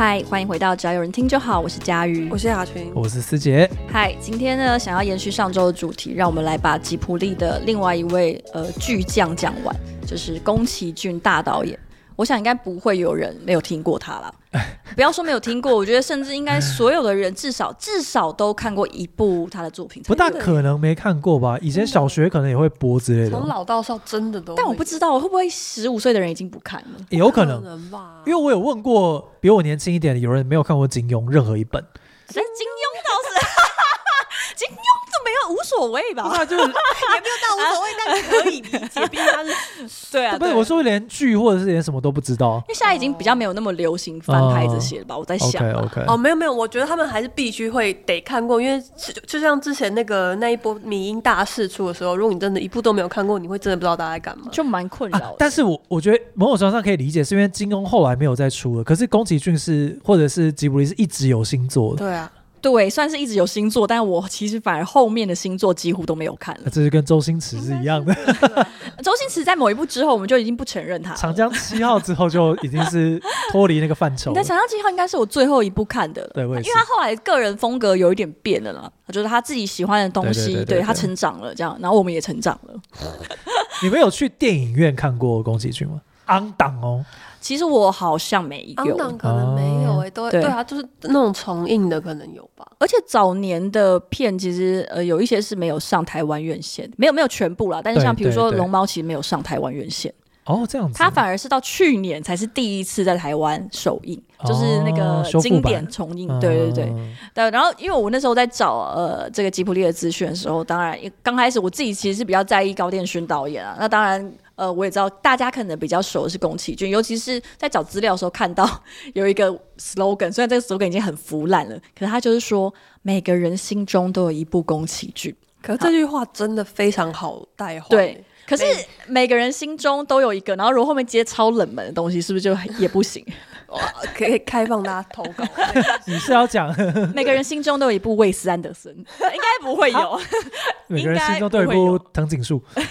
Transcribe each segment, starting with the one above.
嗨，欢迎回到只要有人听就好，我是佳瑜，我是雅群，我是思杰。嗨，今天呢，想要延续上周的主题，让我们来把吉普力的另外一位呃巨匠讲完，就是宫崎骏大导演。我想应该不会有人没有听过他了。不要说没有听过，我觉得甚至应该所有的人至少至少都看过一部他的作品。不大可能没看过吧？以前小学可能也会播之类的。从老到少真的都。但我不知道会不会十五岁的人已经不看了。也有可能吧，因为我有问过比我年轻一点的，有人没有看过金庸任何一本。金庸倒是。金庸有无所谓吧？那，就是 也没有到无所谓，但可以理解。毕竟他是对啊，不是我说连剧或者是连什么都不知道，因为现在已经比较没有那么流行翻拍这些了吧？我在想。OK OK。哦，没有没有，我觉得他们还是必须会得看过，因为就就像之前那个那一波迷音大释出的时候，如果你真的一部都没有看过，你会真的不知道大家在干嘛，就蛮困扰。但是我我觉得某种程度上可以理解，是因为金庸后来没有再出了，可是宫崎骏是或者是吉卜力是一直有新作的。对啊。对，算是一直有新作，但我其实反而后面的星座几乎都没有看了。这是跟周星驰是一样的。周星驰在某一部之后，我们就已经不承认他。长江七号之后就已经是脱离那个范畴。但长江七号应该是我最后一部看的了。对，因为他后来个人风格有一点变了啦，就是他自己喜欢的东西，对他成长了，这样，然后我们也成长了。你们有去电影院看过宫崎骏吗？昂档哦。其实我好像没有，可能没有哎、欸，都对，对啊，就是那种重映的可能有吧。而且早年的片其实呃有一些是没有上台湾院线，没有没有全部啦。但是像比如说《龙猫》其实没有上台湾院线。哦，这样子。它反而是到去年才是第一次在台湾首映，哦，就是那个经典重映。对对对。对，然后因为我那时候在找呃这个吉普力的资讯的时候，当然刚开始我自己其实是比较在意高电勋导演啊。那当然。呃，我也知道大家可能比较熟的是宫崎骏，尤其是在找资料的时候看到 有一个 slogan，虽然这个 slogan 已经很腐烂了，可是他就是说每个人心中都有一部宫崎骏。可是这句话真的非常好带话。对，可是每个人心中都有一个，然后如果后面接超冷门的东西，是不是就 也不行？哇，可以开放大家投稿。你是要讲 每个人心中都有一部魏斯安德森，应该不会有。每个人心中都有一部藤井树。哎、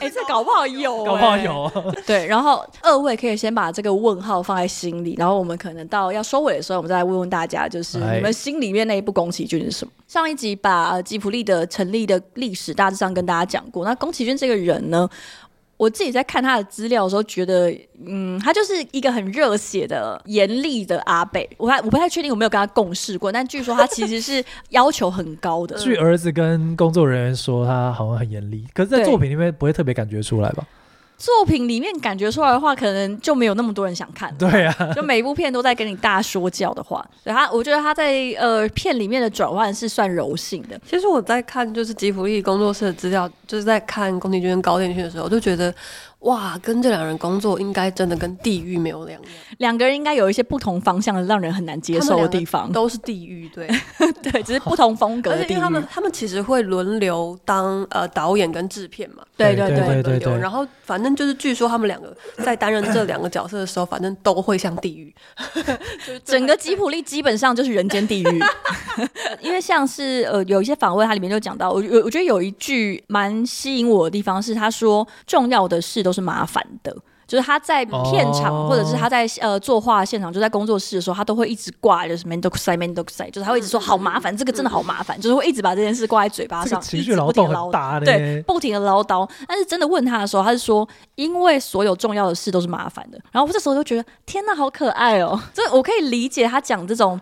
欸，这搞不好有、欸，搞不好有。对，然后二位可以先把这个问号放在心里，然后我们可能到要收尾的时候，我们再来问问大家，就是你们心里面那一部宫崎骏是什么？上一集把吉普力的成立的历史大致上跟大家讲过，那宫崎骏这个人呢？我自己在看他的资料的时候，觉得，嗯，他就是一个很热血的、严厉的阿北。我还我不太确定，有没有跟他共事过，但据说他其实是 要求很高的。据儿子跟工作人员说，他好像很严厉，可是，在作品里面不会特别感觉出来吧？作品里面感觉出来的话，可能就没有那么多人想看。对啊，就每一部片都在跟你大说教的话。对他，我觉得他在呃片里面的转换是算柔性的。其实我在看就是吉卜力工作室的资料，就是在看宫崎骏跟高田勋的时候，我就觉得。哇，跟这两人工作应该真的跟地狱没有两样。两个人应该有一些不同方向的，让人很难接受的地方。都是地狱，对 对，只是不同风格的地狱。他们他们其实会轮流当呃导演跟制片嘛。对对对对对，然后反正就是据说他们两个在担任这两个角色的时候，反正都会像地狱。整个吉普力基本上就是人间地狱。因为像是呃有一些访问，它里面就讲到，我我我觉得有一句蛮吸引我的地方是，他说重要的事。都是麻烦的，就是他在片场、哦、或者是他在呃作画现场，就在工作室的时候，他都会一直挂，就是面倒くさい面倒くさい，就是他会一直说好麻烦、嗯，这个真的好麻烦、嗯，就是会一直把这件事挂在嘴巴上，情绪劳动很大，对，不停的唠叨。但是真的问他的时候，他是说，因为所有重要的事都是麻烦的。然后我这时候就觉得，天哪，好可爱哦！这我可以理解他讲这种。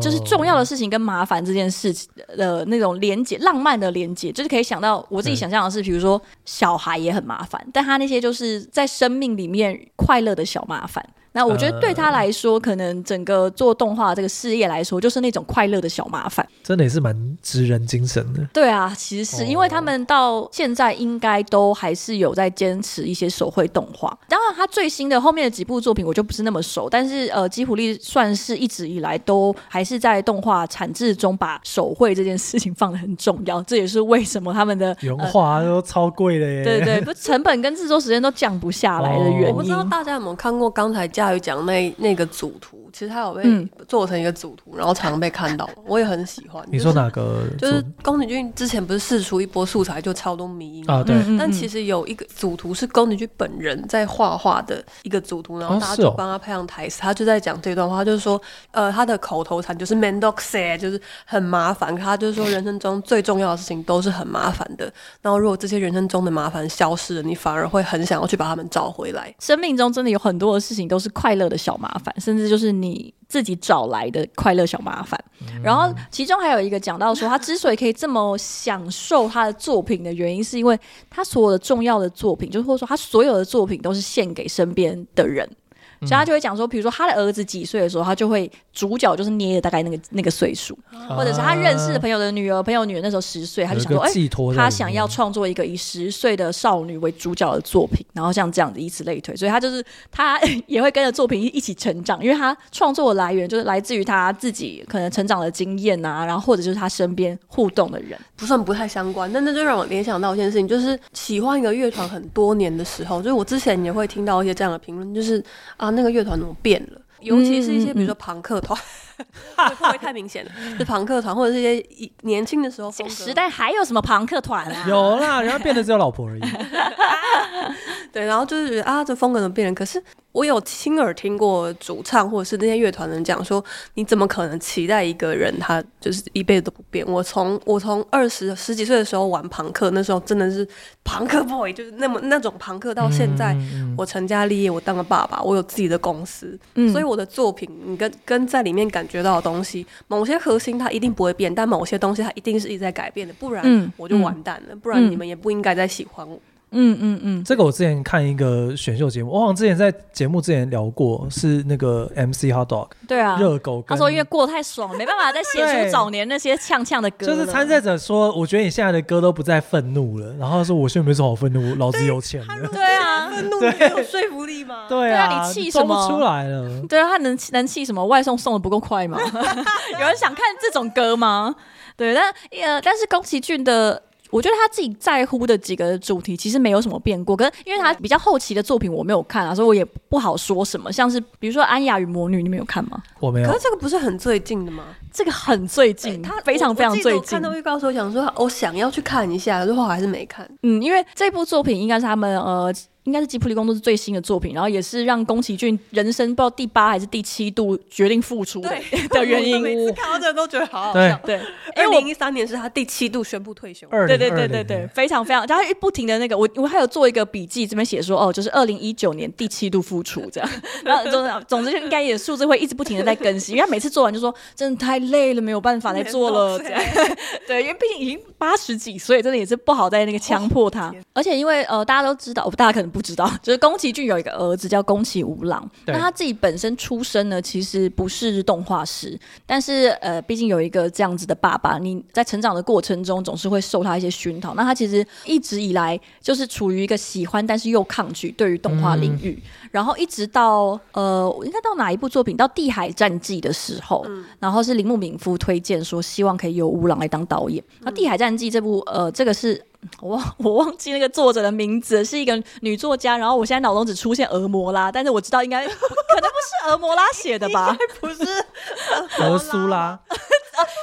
就是重要的事情跟麻烦这件事情的那种连接，浪漫的连接，就是可以想到我自己想象的是，比如说小孩也很麻烦，但他那些就是在生命里面快乐的小麻烦。那我觉得对他来说，呃、可能整个做动画这个事业来说，就是那种快乐的小麻烦，真的也是蛮职人精神的。对啊，其实是、哦、因为他们到现在应该都还是有在坚持一些手绘动画。当然，他最新的后面的几部作品我就不是那么熟，但是呃，吉卜力算是一直以来都还是在动画产制中把手绘这件事情放得很重要。这也是为什么他们的原画都超贵的耶。对对，不成本跟制作时间都降不下来的原因。哦、我不知道大家有没有看过刚才讲。佳宇讲那那个组图，其实他有被做成一个组图，然后常常被看到，我也很喜欢。你说哪个？就是宫崎骏之前不是试出一波素材，就超多迷因啊，对。但其实有一个组图是宫崎骏本人在画画的一个组图，然后大家就帮他配上台词，他就在讲这段话，就是说，呃，他的口头禅就是 MANDOK SAY 就是很麻烦。他就是说，人生中最重要的事情都是很麻烦的。然后，如果这些人生中的麻烦消失了，你反而会很想要去把他们找回来。生命中真的有很多的事情都是快乐的小麻烦，甚至就是你自己找来的快乐小麻烦。然后，其中还有一个讲到说，他之所以可以这么享受他的作品的原因，是因为他所有的重要的作品，就是或者说他所有的作品都是献给身边的人。所以他就会讲说，比如说他的儿子几岁的时候，他就会主角就是捏的大概那个那个岁数，或者是他认识的朋友的女儿，朋友女儿那时候十岁，他就想说，哎，他想要创作一个以十岁的少女为主角的作品，然后像这样子以此类推，所以他就是他 也会跟着作品一起成长，因为他创作的来源就是来自于他自己可能成长的经验啊，然后或者就是他身边互动的人，不算不太相关，但那就让我联想到一件事情，就是喜欢一个乐团很多年的时候，就是我之前也会听到一些这样的评论，就是啊。那个乐团怎么变了？尤其是一些比如说朋克团，会不会太明显了？是朋克团，或者是一些年轻的时候风格。时代还有什么朋克团啊？有啦，然后变得只有老婆而已。对，然后就是觉得啊，这风格怎么变了？可是。我有亲耳听过主唱或者是那些乐团的人讲说，你怎么可能期待一个人他就是一辈子都不变？我从我从二十十几岁的时候玩朋克，那时候真的是朋克 boy，就是那么那种朋克。到现在我成家立业，我当了爸爸，我有自己的公司，嗯、所以我的作品，你跟跟在里面感觉到的东西，某些核心它一定不会变，但某些东西它一定是一直在改变的，不然我就完蛋了，嗯、不然你们也不应该再喜欢我。嗯嗯嗯嗯，这个我之前看一个选秀节目，我好像之前在节目之前聊过，是那个 MC Hot Dog，对啊，热狗。他说因为过太爽，没办法再写出早年那些呛呛的歌。就是参赛者说，我觉得你现在的歌都不再愤怒了，然后他说我现在没什么好愤怒，老子有钱了。对啊，愤怒没有说服力吗？对啊，你气什么？出来了。对啊，他能能气什么？外送送的不够快吗？有人想看这种歌吗？对，但呃，但是宫崎骏的。我觉得他自己在乎的几个主题其实没有什么变过，可是因为他比较后期的作品我没有看啊，所以我也不好说什么。像是比如说《安雅与魔女》，你们有看吗？我没有。可是这个不是很最近的吗？这个很最近，他非常非常最近。看到预告时候想说，我想要去看一下，最后还是没看。嗯，因为这部作品应该是他们呃。应该是吉卜力工作室最新的作品，然后也是让宫崎骏人生不知道第八还是第七度决定复出的 的原因。每次看到这个都觉得好好笑。对，二零一三年是他第七度宣布退休。对对对对对，非常非常，他不停的那个，我我还有做一个笔记，这边写说哦，就是二零一九年第七度复出这样。然后总总之就应该也数字会一直不停的在更新，因为他每次做完就说真的太累了，没有办法再做了 这样。对，因为毕竟已经八十几岁，真的也是不好再那个强迫他。而且因为呃大家都知道，大家可能不知道，就是宫。崎骏有一个儿子叫宫崎吾朗，那他自己本身出身呢，其实不是动画师，但是呃，毕竟有一个这样子的爸爸，你在成长的过程中总是会受他一些熏陶。那他其实一直以来就是处于一个喜欢但是又抗拒对于动画领域，嗯、然后一直到呃，应该到哪一部作品？到《地海战记》的时候，嗯、然后是铃木敏夫推荐说希望可以由吾朗来当导演。那、嗯《地海战记》这部呃，这个是。我我忘记那个作者的名字，是一个女作家。然后我现在脑中只出现俄摩拉，但是我知道应该 可能不是俄摩拉写的吧？不是俄苏拉。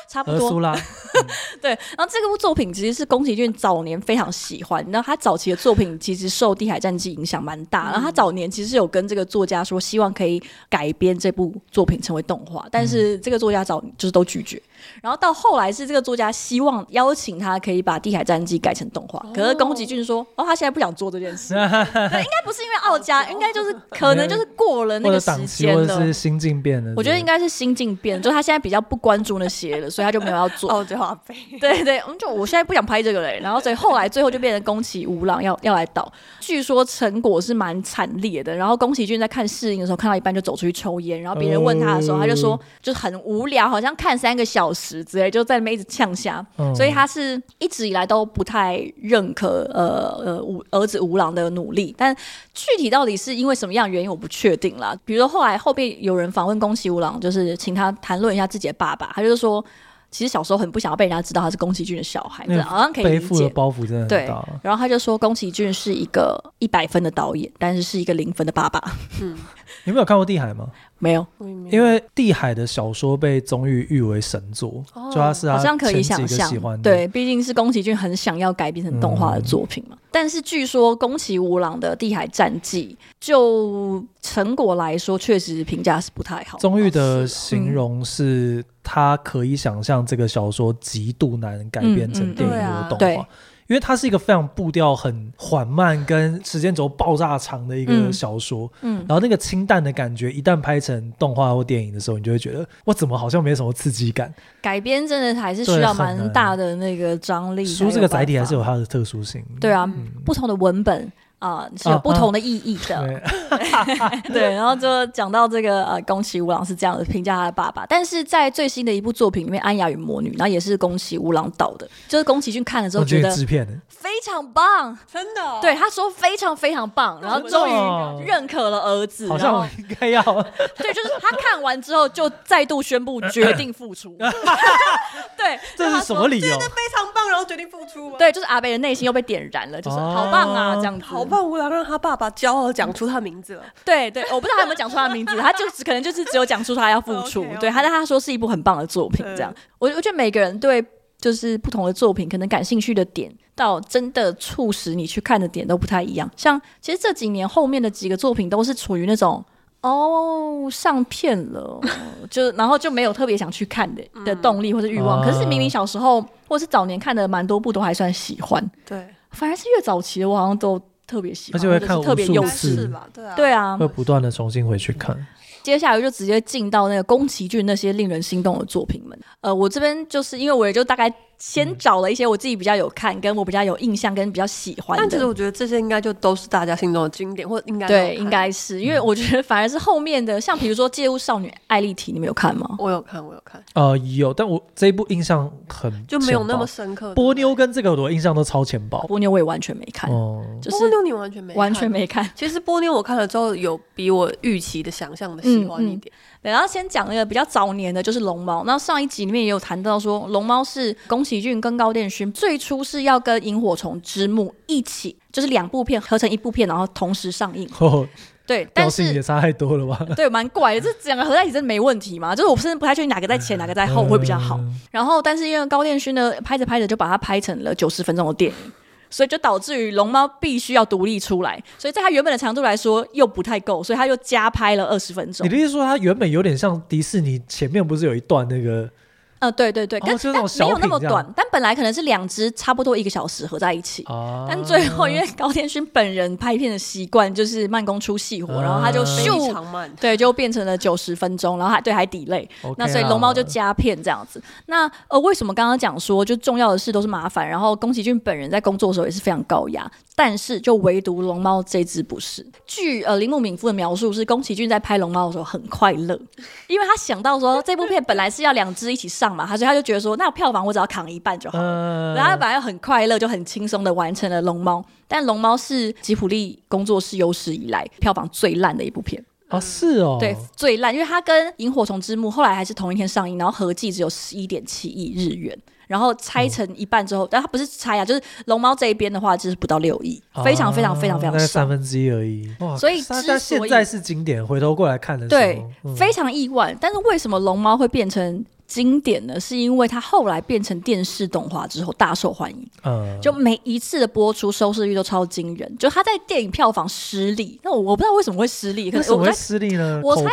差不多啦，对。然后这部作品其实是宫崎骏早年非常喜欢，然后他早期的作品其实受《地海战记》影响蛮大。然后他早年其实有跟这个作家说，希望可以改编这部作品成为动画，但是这个作家早就是都拒绝。然后到后来是这个作家希望邀请他可以把《地海战记》改成动画，可是宫崎骏说，哦，他现在不想做这件事。对，应该不是因为傲娇，应该就是 可能就是过了那个时间了，或者是心境变了。我觉得应该是心境变了，就他现在比较不关注那些。了，所以他就没有要做。哦，对，好悲。对对，就我现在不想拍这个嘞。然后所以后来最后就变成宫崎吾郎要要来导，据说成果是蛮惨烈的。然后宫崎骏在看试映的时候，看到一半就走出去抽烟。然后别人问他的时候，他就说就很无聊，好像看三个小时之类，就在那边一直呛下。所以他是一直以来都不太认可呃呃吾儿子吾郎的努力，但具体到底是因为什么样原因，我不确定啦。比如说后来后边有人访问宫崎吾郎，就是请他谈论一下自己的爸爸，他就是说。其实小时候很不想要被人家知道他是宫崎骏的小孩，这样好像可以理解。背负的包袱真的很大。对，然后他就说宫崎骏是一个一百分的导演，但是是一个零分的爸爸。嗯，你们有看过《地海》吗？没有，因为《地海》的小说被宗玉誉为神作，哦、就他是他好像可以想象，对，毕竟是宫崎骏很想要改编成动画的作品嘛。嗯、但是据说宫崎吾郎的《地海战记》就成果来说，确实评价是不太好。宗玉的形容是他可以想象这个小说极度难改编成电影或动画。因为它是一个非常步调很缓慢，跟时间轴爆炸长的一个小说，嗯，嗯，然后那个清淡的感觉，一旦拍成动画或电影的时候，你就会觉得，我，怎么好像没什么刺激感？改编真的还是需要蛮大的那个张力。书这个载体还是有它的特殊性。对啊，嗯、不同的文本。啊，是有不同的意义的，啊啊、对，对，然后就讲到这个呃，宫崎吾郎是这样的评价他的爸爸，但是在最新的一部作品里面，《安雅与魔女》，然后也是宫崎吾朗导的，就是宫崎骏看了之后觉得非常棒，真的、哦，对他说非常非常棒，然后终于认可了儿子，好像我应该要，对，就是他看完之后就再度宣布决定复出，对，这是什么理由？觉得非常棒，然后决定复出，对，就是阿贝的内心又被点燃了，就是好棒啊，这样子，好。爸，吾朗让他爸爸骄傲讲出他的名字了。对对，我不知道他有没有讲出他的名字，他就只可能就是只有讲出他要付出。Okay, okay. 对，他在他说是一部很棒的作品，这样。我我觉得每个人对就是不同的作品，可能感兴趣的点，到真的促使你去看的点都不太一样。像其实这几年后面的几个作品都是处于那种哦上片了，就然后就没有特别想去看的的动力或者欲望。嗯、可是明明小时候或是早年看的蛮多部都还算喜欢。对，反而是越早期的我好像都。特别喜欢，而且会看无数次，对啊，会不断的重新回去看。接下来就直接进到那个宫崎骏那些令人心动的作品们。呃，我这边就是因为我也就大概。先找了一些我自己比较有看，跟我比较有印象，跟比较喜欢的。但其实我觉得这些应该就都是大家心中的经典，或者应该对，应该是因为我觉得反而是后面的，像比如说《借物少女艾丽缇》，你们有看吗？我有看，我有看。呃，有，但我这一部印象很就没有那么深刻。波妞跟这个我印象都超前薄。波妞我也完全没看。哦，就是波妞你完全没完全没看。其实波妞我看了之后，有比我预期的想象的喜欢一点。对，然后先讲那个比较早年的，就是《龙猫》。那上一集里面也有谈到说，《龙猫》是宫崎骏跟高电勋最初是要跟《萤火虫之墓》一起，就是两部片合成一部片，然后同时上映。哦、对，但是也差太多了吧？对，蛮怪的。这两个合在一起真的没问题吗？就是我甚至不太确定哪个在前，哪个在后会比较好。嗯、然后，但是因为高电勋呢，拍着拍着就把它拍成了九十分钟的电影。所以就导致于龙猫必须要独立出来，所以在它原本的长度来说又不太够，所以他又加拍了二十分钟。你的意思说它原本有点像迪士尼前面不是有一段那个？呃，对对对，但、哦、但没有那么短，但本来可能是两支差不多一个小时合在一起，啊、但最后因为高天勋本人拍片的习惯就是慢工出细活，啊、然后他就咻，对，就变成了九十分钟，然后还对还 delay，、okay、那所以龙猫就加片这样子。那呃，为什么刚刚讲说就重要的事都是麻烦，然后宫崎骏本人在工作的时候也是非常高压，但是就唯独龙猫这只不是。据呃铃木敏夫的描述是宫崎骏在拍龙猫的时候很快乐，因为他想到说这部片本来是要两只一起上。嘛，他所以他就觉得说，那票房我只要扛一半就好了。呃、然后他本来很快乐，就很轻松的完成了《龙猫》，但《龙猫》是吉普力工作室有史以来票房最烂的一部片啊！是哦，对，最烂，因为它跟《萤火虫之墓》后来还是同一天上映，然后合计只有十一点七亿日元。然后拆成一半之后，嗯、但它不是拆啊，就是龙猫这一边的话，就是不到六亿，啊、非常非常非常非常少，三分之一而已。哇，所以它现在是经典，回头过来看的时候，对，嗯、非常意外。但是为什么龙猫会变成？经典呢，是因为它后来变成电视动画之后大受欢迎，嗯，就每一次的播出收视率都超惊人。就它在电影票房失利，那我我不知道为什么会失利，可是为什么会失利呢？我猜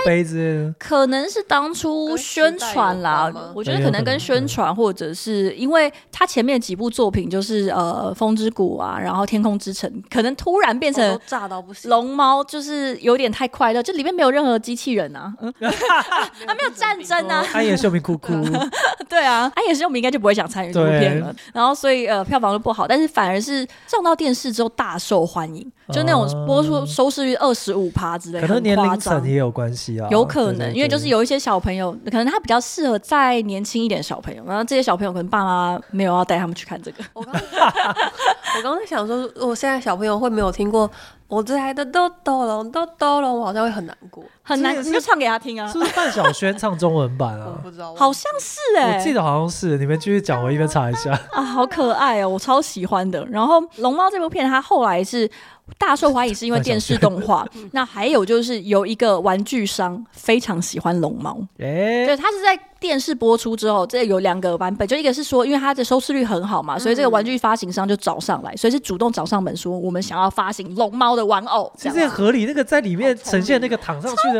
可能是当初宣传啦，我觉得可能跟宣传，或者是因为它前面几部作品就是呃《风之谷》啊，然后《天空之城》，可能突然变成炸到不行，龙猫就是有点太快乐，就里面没有任何机器人啊，嗯、啊没有战争啊，安野秀明哭哭。对啊，安野秀明应该就不会想参与这部片了。然后所以呃票房就不好，但是反而是上到电视之后大受欢迎，就那种播出收视率二十五趴之类的，可能年龄层也有关系啊。有可能，因为就是有一些小朋友，可能他比较适合再年轻一点小朋友，然后这些小朋友可能爸妈没有要带他们去看这个。我刚我刚才想说，我现在小朋友会没有听过。我最爱的豆豆龙，豆豆龙，我好像会很难过。很难，你就唱给他听啊。是不是范晓萱唱中文版啊？我不知道，好像是哎，我记得好像是。你们继续讲，我一边查一下。啊，好可爱哦，我超喜欢的。然后《龙猫》这部片，它后来是。大受欢迎是因为电视动画，那还有就是有一个玩具商非常喜欢龙猫，欸、对，它是在电视播出之后，这有两个版本，就一个是说，因为它的收视率很好嘛，所以这个玩具发行商就找上来，所以是主动找上门说，我们想要发行龙猫的玩偶，其实这合理，那个在里面呈现那个躺上去的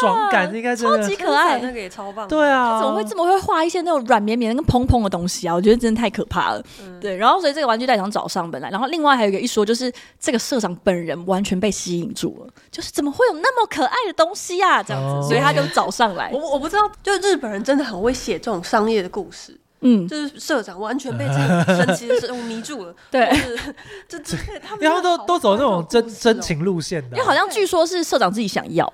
爽感，应该超级可爱，那个也超棒，对啊，怎么会这么会画一些那种软绵绵、跟蓬蓬的东西啊？我觉得真的太可怕了，嗯、对，然后所以这个玩具代理商找上门来，然后另外还有一个一说就是这个社长本人。完全被吸引住了，就是怎么会有那么可爱的东西啊？这样子，哦、所以他就找上来。我我不知道，就日本人真的很会写这种商业的故事。嗯，就是社长完全被这个 神奇的生物迷住了。对，这这他们，因为他们都都走那种真真情路线的，因为好像据说是社长自己想要，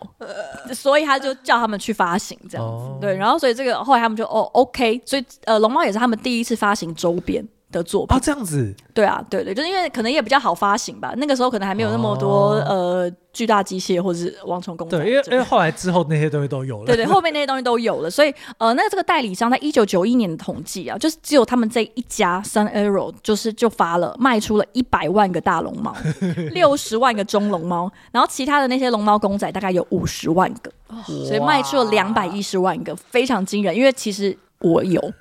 所以他就叫他们去发行这样子。对，然后所以这个后来他们就哦 OK，所以呃龙猫也是他们第一次发行周边的作品啊，这样子，对啊，对对，就是因为可能也比较好发行吧。那个时候可能还没有那么多、哦、呃巨大机械或者是王虫公仔。对，因为因为后来之后那些东西都有了。对对，后面那些东西都有了，所以呃，那这个代理商在一九九一年的统计啊，就是只有他们这一家 Sun Arrow 就是就发了卖出了一百万个大龙猫，六十万个中龙猫，然后其他的那些龙猫公仔大概有五十万个，所以卖出了两百一十万个，非常惊人。因为其实我有。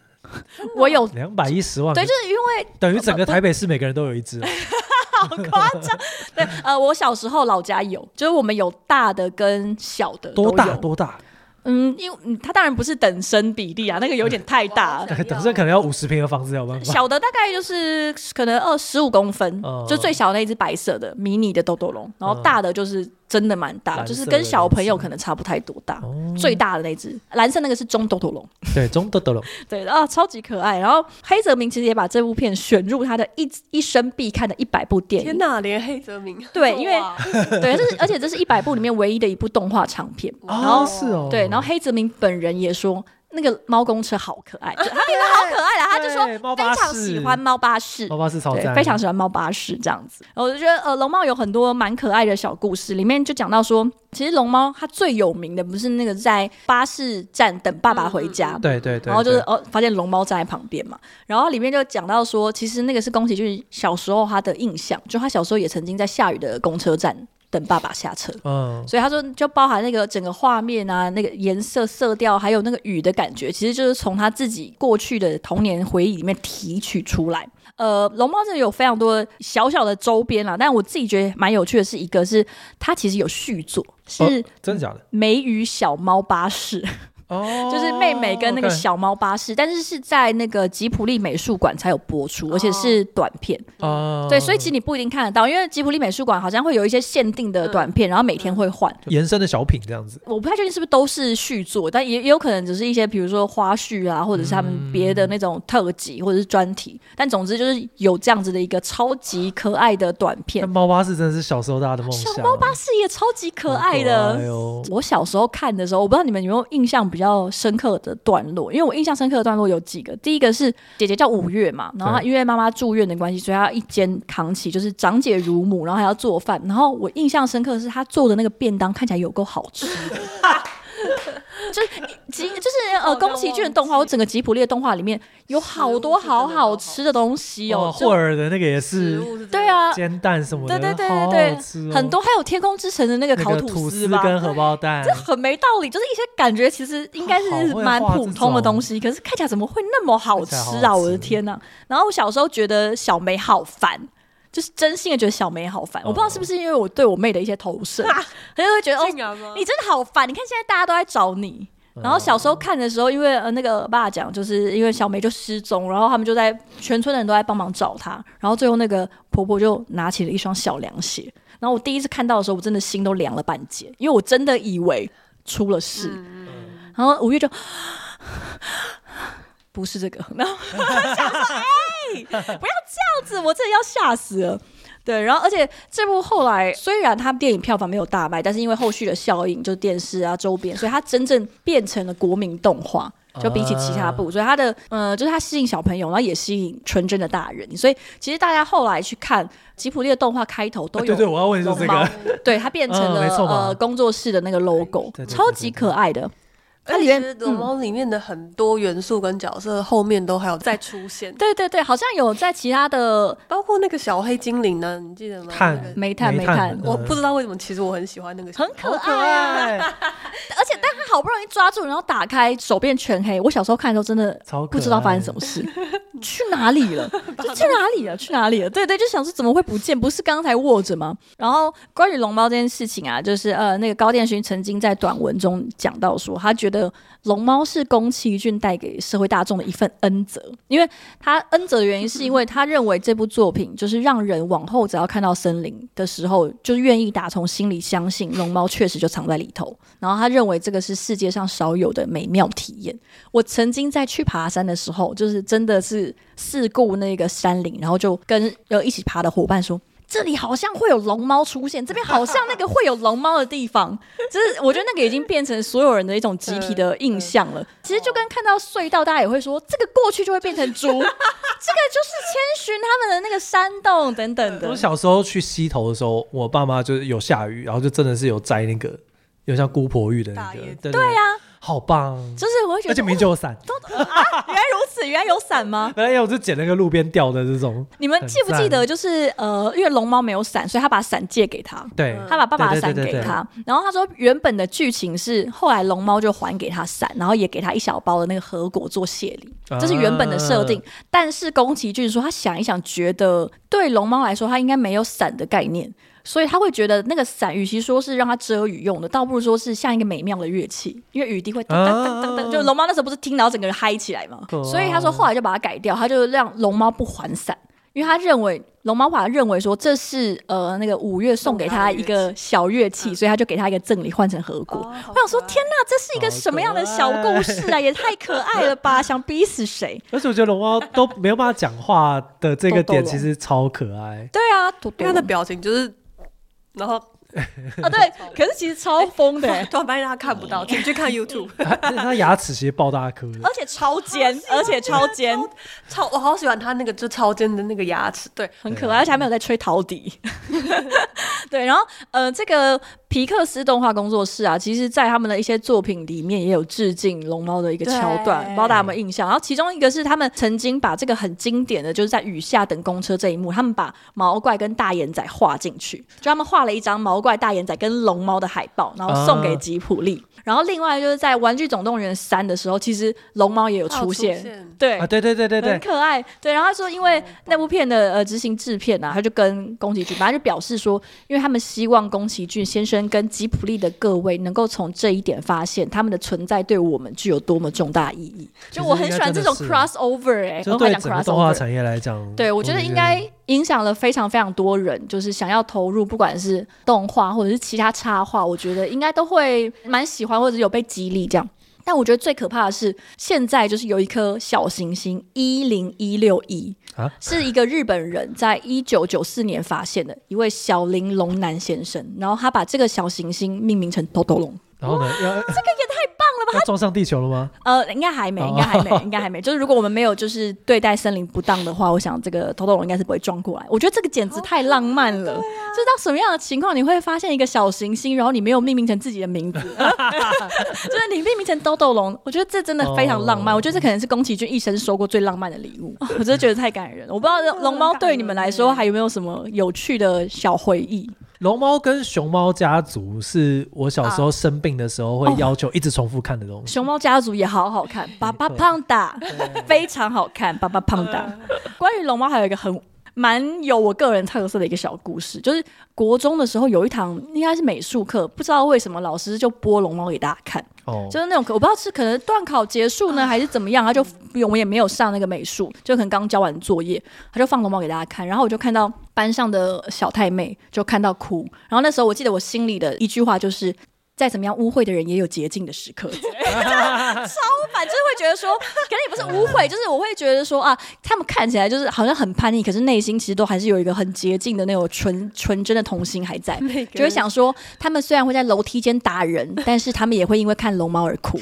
我有两百一十万，对，就是因为等于整个台北市每个人都有一只，好夸张。对，呃，我小时候老家有，就是我们有大的跟小的，多大多大？嗯，因为嗯，它当然不是等身比例啊，那个有点太大，等身可能要五十平的房子有办法。小的大概就是可能二十五公分，就最小的那一只白色的迷你的豆豆龙，然后大的就是。真的蛮大，就是跟小朋友可能差不太多大。最大的那只蓝色那个是中豆豆龙，对，中豆豆龙，对啊，超级可爱。然后黑泽明其实也把这部片选入他的一一生必看的一百部电影。天哪，连黑泽明对，因为对，这是 而且这是一百部里面唯一的一部动画长片。然后是哦，对，然后黑泽明本人也说。那个猫公车好可爱，他觉得好可爱了，他就说非常喜欢猫巴士，猫巴士超赞，非常喜欢猫巴士这样子。我就觉得呃，龙猫有很多蛮可爱的小故事，里面就讲到说，其实龙猫它最有名的不是那个在巴士站等爸爸回家，对对对，然后就是哦发现龙猫站在旁边嘛，然后里面就讲到说，其实那个是宫崎骏小时候他的印象，就他小时候也曾经在下雨的公车站。等爸爸下车，嗯，所以他说就包含那个整个画面啊，那个颜色、色调，还有那个雨的感觉，其实就是从他自己过去的童年回忆里面提取出来。呃，龙猫这里有非常多小小的周边啦，但我自己觉得蛮有趣的是，一个是它其实有续作，是、哦、真的假的？美与小猫巴士。哦，就是妹妹跟那个小猫巴士，但是是在那个吉普力美术馆才有播出，而且是短片。哦，对，所以其实你不一定看得到，因为吉普力美术馆好像会有一些限定的短片，然后每天会换延伸的小品这样子。我不太确定是不是都是续作，但也也有可能只是一些比如说花絮啊，或者是他们别的那种特辑或者是专题。但总之就是有这样子的一个超级可爱的短片。猫巴士真的是小时候大家的梦想。小猫巴士也超级可爱的。我小时候看的时候，我不知道你们有没有印象比较。比较深刻的段落，因为我印象深刻的段落有几个。第一个是姐姐叫五月嘛，然后因为妈妈住院的关系，所以她一肩扛起，就是长姐如母，然后还要做饭。然后我印象深刻的是她做的那个便当看起来有够好吃的。就吉 就是呃宫崎骏的动画，我整个吉普力的动画里面有好多好好吃的东西哦。霍尔的那个也是，对啊，煎蛋什么的，对对对对，很多还有天空之城的那个烤吐司跟荷包蛋，这很没道理，就是一些感觉其实应该是蛮普通的东西，可是看起来怎么会那么好吃啊？我的天呐！然后我小时候觉得小梅好烦。就是真心的觉得小梅好烦，我不知道是不是因为我对我妹的一些投射，她就会觉得哦，你真的好烦。你看现在大家都在找你，然后小时候看的时候，因为呃那个爸讲，就是因为小梅就失踪，然后他们就在全村的人都在帮忙找她，然后最后那个婆婆就拿起了一双小凉鞋，然后我第一次看到的时候，我真的心都凉了半截，因为我真的以为出了事，然后五月就。不是这个，然后想说，哎、欸，不要这样子，我真的要吓死了。对，然后而且这部后来虽然它电影票房没有大卖，但是因为后续的效应，就是电视啊周边，所以它真正变成了国民动画。就比起其他部，所以它的呃，就是它吸引小朋友，然后也吸引纯真的大人。所以其实大家后来去看吉普力的动画开头都有，对对，我要问就是这个，对，它变成了呃工作室的那个 logo，超级可爱的。它里面龙猫里面的很多元素跟角色后面都还有再出现，对对对，好像有在其他的，包括那个小黑精灵呢，你记得吗？炭煤炭煤炭，我不知道为什么，其实我很喜欢那个，很可爱，而且但他好不容易抓住，然后打开手变全黑。我小时候看的时候真的不知道发生什么事，去哪里了？就去哪里了？去哪里了？对对，就想说怎么会不见？不是刚才握着吗？然后关于 龙猫这件事情啊，就是呃，那个高电勋曾经在短文中讲到说，他觉得。龙猫是宫崎骏带给社会大众的一份恩泽，因为他恩泽的原因是因为他认为这部作品就是让人往后只要看到森林的时候，就愿意打从心里相信龙猫确实就藏在里头。然后他认为这个是世界上少有的美妙体验。我曾经在去爬山的时候，就是真的是四顾那个山林，然后就跟要一起爬的伙伴说。这里好像会有龙猫出现，这边好像那个会有龙猫的地方，就是我觉得那个已经变成所有人的一种集体的印象了。其实就跟看到隧道，大家也会说这个过去就会变成猪，这个就是千寻他们的那个山洞等等的。我小时候去溪头的时候，我爸妈就是有下雨，然后就真的是有摘那个有像姑婆芋的那个，对对呀。好棒，就是我会觉得，而且没就有伞，哦 啊，原来如此，原来有伞吗？哎呀，我就捡那个路边掉的这种。你们记不记得，就是呃，因为龙猫没有伞，所以他把伞借给他，对，他把爸爸的伞给他。然后他说，原本的剧情是后来龙猫就还给他伞，然后也给他一小包的那个核果做谢礼，这是原本的设定。但是宫崎骏说，他想一想，觉得对龙猫来说，他应该没有伞的概念。所以他会觉得那个伞，与其说是让它遮雨用的，倒不如说是像一个美妙的乐器，因为雨滴会噔噔噔噔噔，就龙猫那时候不是听到整个人嗨起来嘛。所以他说后来就把它改掉，他就让龙猫不还伞，因为他认为龙猫把他认为说这是呃那个五月送给他一个小乐器，所以他就给他一个赠礼换成和果。我想说天哪，这是一个什么样的小故事啊？也太可爱了吧！想逼死谁？而且我觉得龙猫都没有办法讲话的这个点，其实超可爱。对啊，因为他的表情就是。然后啊，对，可是其实超疯的，突然发现他看不到，请去看 YouTube。他牙齿其实爆大颗，而且超尖，而且超尖，超我好喜欢他那个就超尖的那个牙齿，对，很可爱，而且还没有在吹陶笛。对，然后呃，这个。皮克斯动画工作室啊，其实，在他们的一些作品里面也有致敬龙猫的一个桥段，不知道大家有没有印象？然后其中一个是他们曾经把这个很经典的，就是在雨下等公车这一幕，他们把毛怪跟大眼仔画进去，就他们画了一张毛怪、大眼仔跟龙猫的海报，然后送给吉普力。啊、然后另外就是在《玩具总动员三》的时候，其实龙猫也有出现，出现对、啊，对对对对对，很可爱。对，然后他说，因为那部片的呃执行制片啊，他就跟宫崎骏，反正就表示说，因为他们希望宫崎骏先生跟吉普力的各位能够从这一点发现他们的存在对我们具有多么重大意义。就我很喜欢这种 crossover，哎、欸，就对整个动画产业来讲，对我觉得应该影响了非常非常多人，就是想要投入，不管是动画或者是其他插画，我觉得应该都会蛮喜欢或者有被激励这样。但我觉得最可怕的是，现在就是有一颗小行星一零一六一啊，是一个日本人在一九九四年发现的一位小林龙男先生，然后他把这个小行星命名成豆豆龙。然后呢？这个也太棒！要撞上地球了吗？呃，应该还没，应该还没，应该还没。就是如果我们没有就是对待森林不当的话，我想这个偷豆龙应该是不会撞过来。我觉得这个简直太浪漫了。这到什么样的情况你会发现一个小行星，然后你没有命名成自己的名字，就是你命名成豆豆龙？我觉得这真的非常浪漫。我觉得这可能是宫崎骏一生收过最浪漫的礼物。我真的觉得太感人了。我不知道龙猫对你们来说还有没有什么有趣的小回忆？龙猫跟熊猫家族是我小时候生病的时候会要求一直重复看的东西。熊猫家族也好好看，爸爸胖达非常好看，爸爸胖达。关于龙猫还有一个很蛮有我个人特色的一个小故事，就是国中的时候有一堂应该是美术课，不知道为什么老师就播龙猫给大家看。哦，就是那种我不知道是可能段考结束呢，还是怎么样，他就我们也没有上那个美术，就可能刚交完作业，他就放龙猫给大家看，然后我就看到班上的小太妹就看到哭，然后那时候我记得我心里的一句话就是。再怎么样污秽的人也有洁净的时刻，超反，就是会觉得说，可能也不是污秽，就是我会觉得说啊，他们看起来就是好像很叛逆，可是内心其实都还是有一个很洁净的那种纯纯真的童心还在，就会想说，他们虽然会在楼梯间打人，但是他们也会因为看龙猫而哭。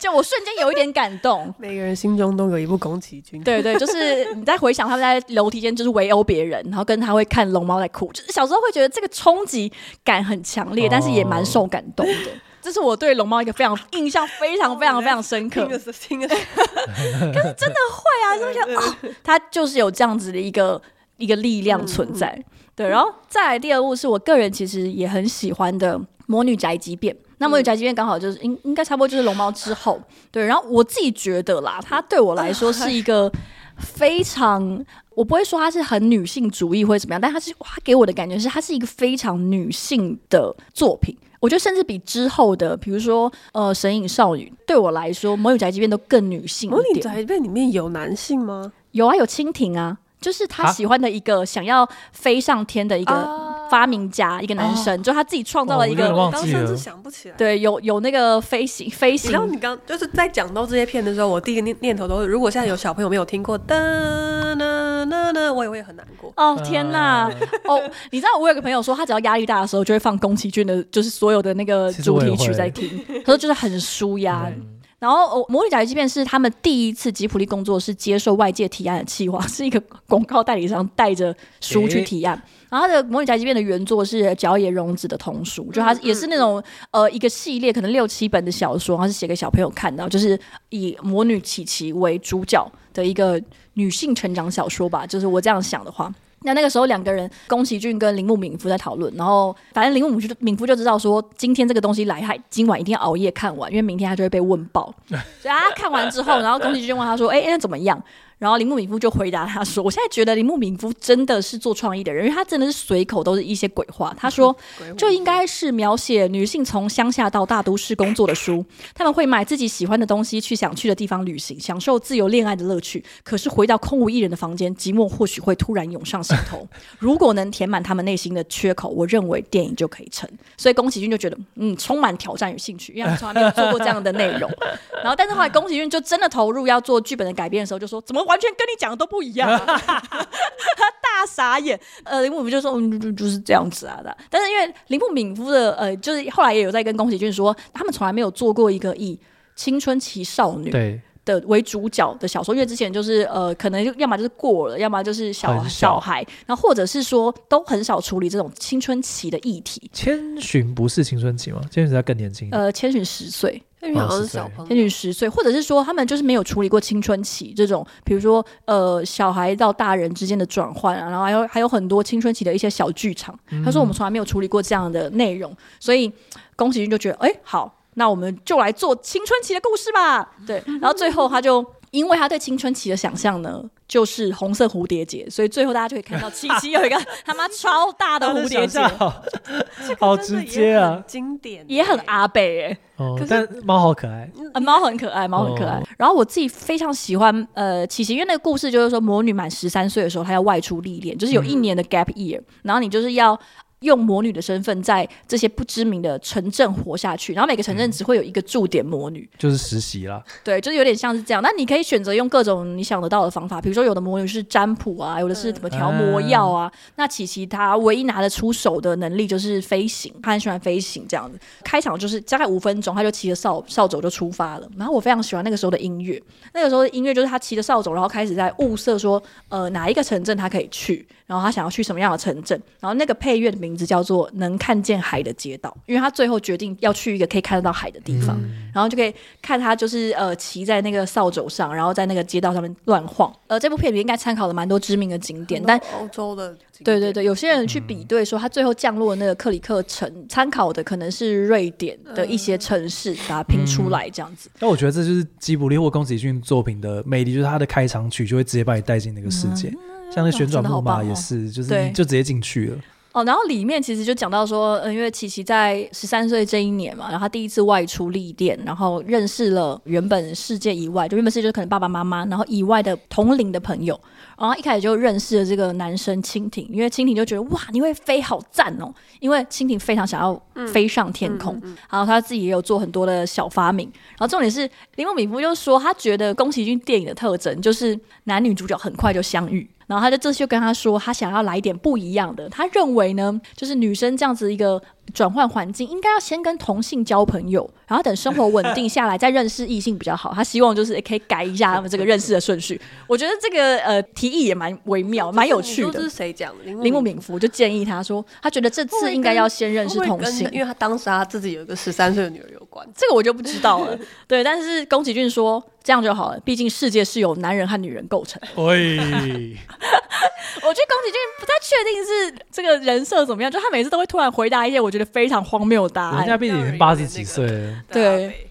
就我瞬间有一点感动。每个人心中都有一部宫崎骏。对对，就是你在回想他们在楼梯间就是围殴别人，然后跟他会看龙猫在哭，就是小时候会觉得这个冲击感很强烈，但是也蛮受感动的。这是我对龙猫一个非常印象非常非常非常深刻。可是真的会啊，就觉得哦，它就是有这样子的一个一个力量存在。嗯嗯、对，然后再来第二部是我个人其实也很喜欢的《魔女宅急便》。那《魔女宅急便》刚好就是应应该差不多就是龙猫之后。对，然后我自己觉得啦，它对我来说是一个非常，我不会说它是很女性主义或者怎么样，但它是它给我的感觉是它是一个非常女性的作品。我觉得甚至比之后的，比如说呃《神隐少女》，对我来说《魔女宅急便》都更女性。魔女宅急便里面有男性吗？有啊，有蜻蜓啊，就是他喜欢的一个想要飞上天的一个。啊发明家一个男生，就他自己创造了一个，我刚甚至想不起来。对，有有那个飞行飞行。然后你刚就是在讲到这些片的时候，我第一个念念头都是，如果现在有小朋友没有听过，哒哒哒哒，我也会很难过。哦天哪！哦，你知道我有个朋友说，他只要压力大的时候，就会放宫崎骏的，就是所有的那个主题曲在听，他说就是很舒压。然后哦，魔女宅急便是他们第一次吉普力工作室接受外界提案的企划，是一个广告代理商带着书去提案。欸然后他的《魔女宅急便》的原作是角野荣子的童书，就他也是那种呃一个系列，可能六七本的小说，他是写给小朋友看的，就是以魔女琪琪为主角的一个女性成长小说吧。就是我这样想的话，那那个时候两个人宫崎骏跟铃木敏夫在讨论，然后反正铃木敏夫敏夫就知道说今天这个东西来，他今晚一定要熬夜看完，因为明天他就会被问爆。所以他看完之后，然后宫崎骏问他说：“哎，那怎么样？”然后铃木敏夫就回答他说：“我现在觉得铃木敏夫真的是做创意的人，因为他真的是随口都是一些鬼话。他说，这应该是描写女性从乡下到大都市工作的书，他们会买自己喜欢的东西，去想去的地方旅行，享受自由恋爱的乐趣。可是回到空无一人的房间，寂寞或许会突然涌上心头。如果能填满他们内心的缺口，我认为电影就可以成。所以宫崎骏就觉得，嗯，充满挑战与兴趣，因为他从来没有做过这样的内容。然后，但是后来宫崎骏就真的投入要做剧本的改编的时候，就说怎么？”完全跟你讲的都不一样，他 大傻眼。呃，林木敏夫就说，嗯，就就是这样子啊的。但是因为林木敏夫的呃，就是后来也有在跟宫崎骏说，他们从来没有做过一个以青春期少女的为主角的小说，因为之前就是呃，可能要么就是过了，要么就是小小，小孩，然后或者是说都很少处理这种青春期的议题。千寻不是青春期吗？千寻他更年轻。呃，千寻十岁。千寻好像是小朋友，天女十岁，或者是说他们就是没有处理过青春期这种，比如说呃小孩到大人之间的转换啊，然后还有还有很多青春期的一些小剧场。嗯、他说我们从来没有处理过这样的内容，所以宫崎骏就觉得哎、欸、好，那我们就来做青春期的故事吧。对，然后最后他就。因为他对青春期的想象呢，就是红色蝴蝶结，所以最后大家就可以看到 七七有一个他妈超大的蝴蝶结，好直接啊，经典也很阿北哎、欸。哦，可猫好可爱，猫很可爱，猫很可爱。然后我自己非常喜欢呃琪琪，因为那个故事就是说魔女满十三岁的时候，她要外出历练，就是有一年的 gap year，、嗯、然后你就是要。用魔女的身份在这些不知名的城镇活下去，然后每个城镇只会有一个驻点魔女，就是实习啦。对，就是有点像是这样。那你可以选择用各种你想得到的方法，比如说有的魔女是占卜啊，有的是怎么调魔药啊。嗯、那琪琪她唯一拿得出手的能力就是飞行，她很喜欢飞行这样子。开场就是大概五分钟，她就骑着扫扫帚就出发了。然后我非常喜欢那个时候的音乐，那个时候的音乐就是她骑着扫帚，然后开始在物色说，呃，哪一个城镇她可以去。然后他想要去什么样的城镇？然后那个配乐的名字叫做《能看见海的街道》，因为他最后决定要去一个可以看得到海的地方，嗯、然后就可以看他就是呃骑在那个扫帚上，然后在那个街道上面乱晃。呃，这部片里面应该参考了蛮多知名的景点，但欧洲的对对对，有些人去比对说他最后降落的那个克里克城，参考的可能是瑞典的一些城市，把它拼出来这样子。那、嗯、我觉得这就是吉卜力或宫崎骏作品的魅力，就是他的开场曲就会直接把你带进那个世界。嗯像那旋转木马也是，哦哦、就是你就直接进去了。哦，然后里面其实就讲到说，嗯，因为琪琪在十三岁这一年嘛，然后他第一次外出历练，然后认识了原本世界以外，就原本世界就可能爸爸妈妈，然后以外的同龄的朋友。然后一开始就认识了这个男生蜻蜓，因为蜻蜓就觉得哇，你会飞好赞哦，因为蜻蜓非常想要飞上天空，嗯嗯嗯、然后他自己也有做很多的小发明。然后重点是林梦敏夫就说，他觉得宫崎骏电影的特征就是男女主角很快就相遇。然后他就这次就跟他说，他想要来一点不一样的。他认为呢，就是女生这样子一个转换环境，应该要先跟同性交朋友，然后等生活稳定下来再认识异性比较好。他希望就是可以改一下他们这个认识的顺序。我觉得这个呃提议也蛮微妙，蛮有趣的。这是谁讲的？铃木敏夫就建议他说，他觉得这次应该要先认识同性，因为他当时他自己有一个十三岁的女儿有关。这个我就不知道了。对，但是宫崎骏说这样就好了，毕竟世界是由男人和女人构成。我觉得宫崎骏不太确定是这个人设怎么样，就他每次都会突然回答一些我觉得非常荒谬的答案。人家毕竟已经八十几岁了，对。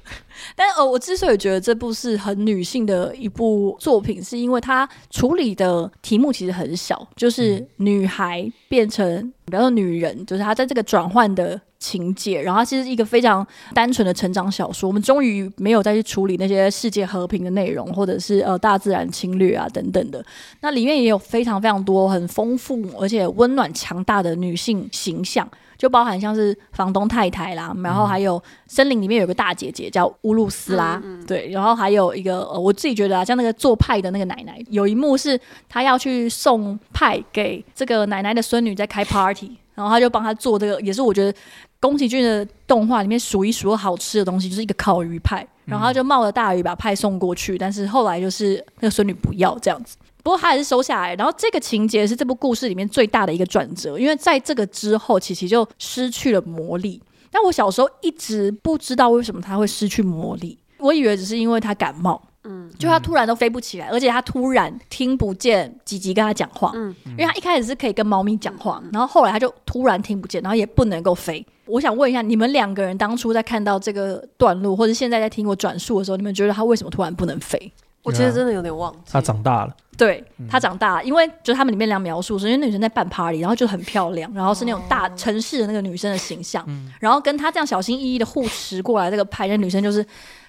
但呃，我之所以觉得这部是很女性的一部作品，是因为它处理的题目其实很小，就是女孩变成，比方说女人，就是她在这个转换的情节，然后它其实是一个非常单纯的成长小说。我们终于没有再去处理那些世界和平的内容，或者是呃大自然侵略啊等等的。那里面也有非常非常多很丰富而且温暖强大的女性形象。就包含像是房东太太啦，然后还有森林里面有个大姐姐叫乌露斯拉，嗯嗯、对，然后还有一个呃，我自己觉得啊，像那个做派的那个奶奶，有一幕是她要去送派给这个奶奶的孙女在开 party，然后她就帮她做这个，也是我觉得宫崎骏的动画里面数一数二好吃的东西，就是一个烤鱼派，然后她就冒着大雨把派送过去，但是后来就是那个孙女不要这样子。不过他还是收下来，然后这个情节是这部故事里面最大的一个转折，因为在这个之后，琪琪就失去了魔力。但我小时候一直不知道为什么他会失去魔力，我以为只是因为他感冒，嗯，就他突然都飞不起来，而且他突然听不见吉吉跟他讲话，嗯，因为他一开始是可以跟猫咪讲话，然后后来他就突然听不见，然后也不能够飞。我想问一下，你们两个人当初在看到这个段落，或者现在在听我转述的时候，你们觉得他为什么突然不能飞？我其实真的有点忘记，他长大了。对，他长大了，因为就是他们里面两描述，是因为那女生在办 party，然后就很漂亮，然后是那种大城市的那个女生的形象，然后跟他这样小心翼翼的护持过来这个拍，那女生就是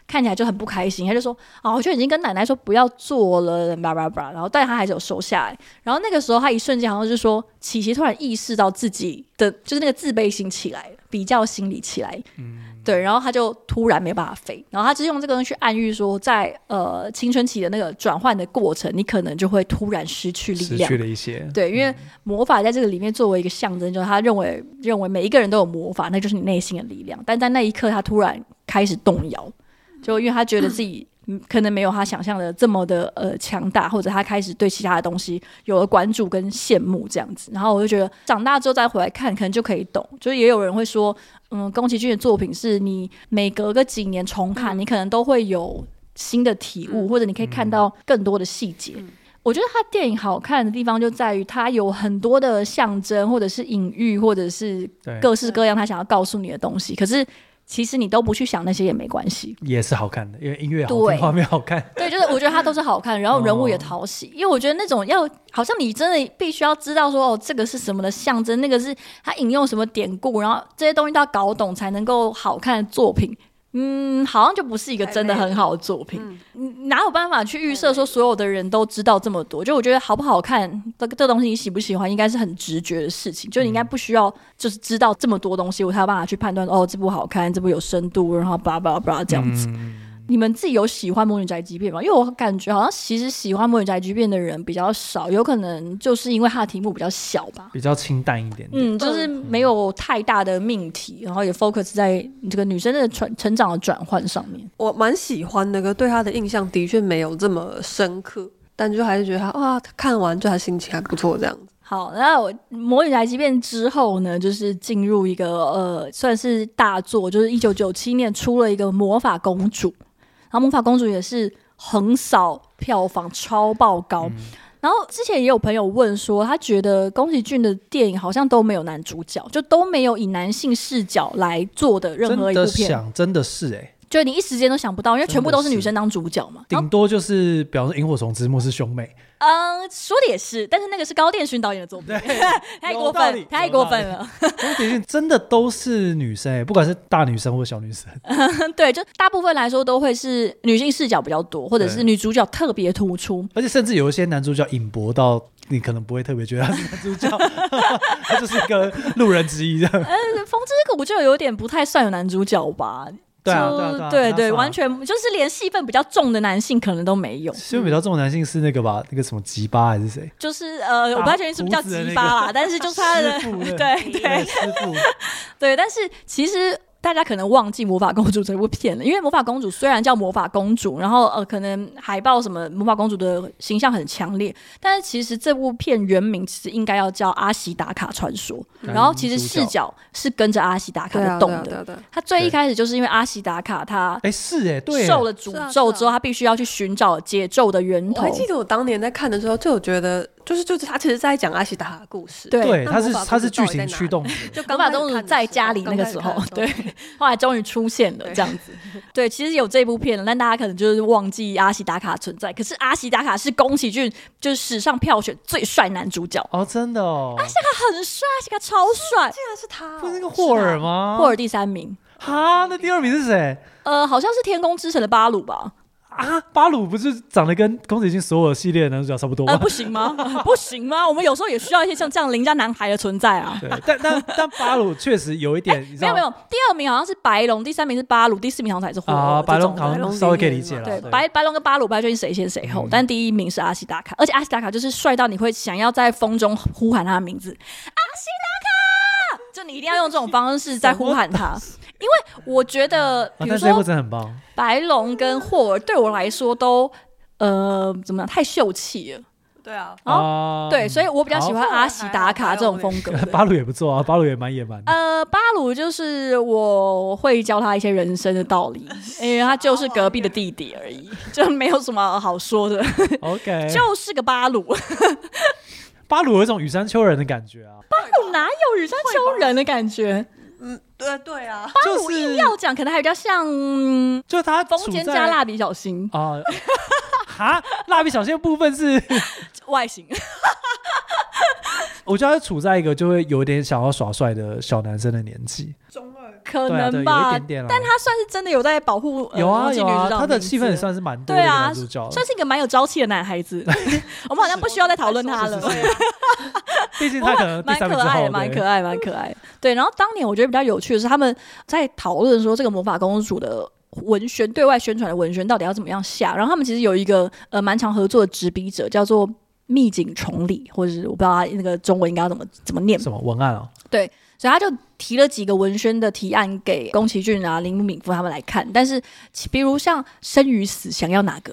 看起来就很不开心，他就说啊，我就已经跟奶奶说不要做了，叭叭叭，然后但他还是有收下来，然后那个时候他一瞬间好像就是说，琪琪突然意识到自己的就是那个自卑心起来了，比较心理起来，嗯。对，然后他就突然没办法飞，然后他就是用这个东西去暗喻说，在呃青春期的那个转换的过程，你可能就会突然失去力量，失去了一些。对，因为魔法在这个里面作为一个象征，就是他认为认为每一个人都有魔法，那就是你内心的力量。但在那一刻，他突然开始动摇，就因为他觉得自己。可能没有他想象的这么的呃强大，或者他开始对其他的东西有了关注跟羡慕这样子，然后我就觉得长大之后再回来看，可能就可以懂。就是也有人会说，嗯，宫崎骏的作品是你每隔个几年重看，嗯、你可能都会有新的体悟，嗯、或者你可以看到更多的细节。嗯、我觉得他电影好看的地方就在于他有很多的象征，或者是隐喻，或者是各式各样他想要告诉你的东西。可是。其实你都不去想那些也没关系，也是好看的，因为音乐好听，画面好看。对，就是我觉得它都是好看，然后人物也讨喜。哦、因为我觉得那种要好像你真的必须要知道说哦，这个是什么的象征，那个是它引用什么典故，然后这些东西都要搞懂才能够好看的作品。嗯，好像就不是一个真的很好的作品。嗯，哪有办法去预设说所有的人都知道这么多？就我觉得好不好看，这个这东西你喜不喜欢，应该是很直觉的事情。就你应该不需要就是知道这么多东西，我才有办法去判断哦，这部好看，这部有深度，然后叭叭叭这样子。嗯你们自己有喜欢《魔女宅急便》吗？因为我感觉好像其实喜欢《魔女宅急便》的人比较少，有可能就是因为它的题目比较小吧，比较清淡一点点。嗯，就是没有太大的命题，然后也 focus 在这个女生的成成长的转换上面。我蛮喜欢那个，对她的印象的确没有这么深刻，但就还是觉得她哇，看完就她心情还不错这样子。好，那我《魔女宅急便》之后呢，就是进入一个呃，算是大作，就是一九九七年出了一个《魔法公主》。然后魔法公主也是横扫票房超爆高，嗯、然后之前也有朋友问说，他觉得宫崎骏的电影好像都没有男主角，就都没有以男性视角来做的任何一部片。真的想，真的是哎、欸。就你一时间都想不到，因为全部都是女生当主角嘛，顶多就是，比方说《萤火虫之墓》是兄妹。嗯，说的也是，但是那个是高电勋导演的作品，太过分，太过分了。高电勋真的都是女生，不管是大女生或小女生。对，就大部分来说都会是女性视角比较多，或者是女主角特别突出，而且甚至有一些男主角引博到你可能不会特别觉得他是男主角，他就是一个路人之一这样。嗯，风之谷就有点不太算有男主角吧。对啊，对啊，对对，完全就是连戏份比较重的男性可能都没有。戏份比较重的男性是那个吧？那个什么吉巴还是谁？就是呃，我不太确定是不是叫吉巴啦，但是就是他的对 对师傅 对，但是其实。大家可能忘记《魔法公主》这部片了，因为《魔法公主》虽然叫魔法公主，然后呃，可能海报什么魔法公主的形象很强烈，但是其实这部片原名其实应该要叫《阿西达卡传说》，然后其实视角是跟着阿西达卡的动的。他最一开始就是因为阿西达卡他哎是哎对受了诅咒之后，他必须要去寻找解咒的源头。我还记得我当年在看的时候，就有觉得。就是就是他其实在讲阿西达卡的故事，对，他是他是剧情驱动，就魔法公主在家里那个时候，对，后来终于出现了这样子，对，其实有这部片，但大家可能就是忘记阿西达卡存在。可是阿西达卡是宫崎骏就是史上票选最帅男主角哦，真的哦，阿西达卡很帅，阿西达卡超帅，竟然是他，不是那个霍尔吗？霍尔第三名，哈，那第二名是谁？呃，好像是天空之城的巴鲁吧。啊，巴鲁不是长得跟宫崎骏所有系列的男主角差不多吗？呃，不行吗？不行吗？我们有时候也需要一些像这样邻家男孩的存在啊。对，但但但巴鲁确实有一点，欸、没有没有，第二名好像是白龙，第三名是巴鲁，第四名好像才是。啊，白龙好像稍微可以理解了。对，白白龙跟巴鲁不太确定谁先谁后，嗯、但第一名是阿西达卡，而且阿西达卡就是帅到你会想要在风中呼喊他的名字，阿西达卡，就你一定要用这种方式在呼喊他。因为我觉得，比如说，白龙跟霍尔对我来说都，呃，怎么样？太秀气了。对啊，哦，对，所以我比较喜欢阿喜打卡这种风格。巴鲁也不错啊，巴鲁也蛮野蛮。呃，巴鲁就是我会教他一些人生的道理，因为他就是隔壁的弟弟而已，就没有什么好说的。OK，就是个巴鲁。巴鲁有一种羽山丘人的感觉啊。巴鲁哪有羽山丘人的感觉？嗯，对对啊，巴鲁硬要讲，可能还比较像，就他中间加蜡笔小新。啊，哈，蜡笔小新的部分是 外形，我觉得他处在一个就会有点想要耍帅的小男生的年纪，可能吧，但他算是真的有在保护，有啊有啊，他的气氛也算是蛮对啊，算是一个蛮有朝气的男孩子，我们好像不需要再讨论他了。毕竟他可能蛮可爱的，蛮可爱，蛮可爱。对，然后当年我觉得比较有趣的是，他们在讨论说这个魔法公主的文宣对外宣传的文宣到底要怎么样下。然后他们其实有一个呃蛮常合作的执笔者，叫做密井崇礼，或者是我不知道他那个中文应该要怎么怎么念。什么文案哦？对，所以他就提了几个文宣的提案给宫崎骏啊、铃木敏夫他们来看。但是比如像生与死，想要哪个？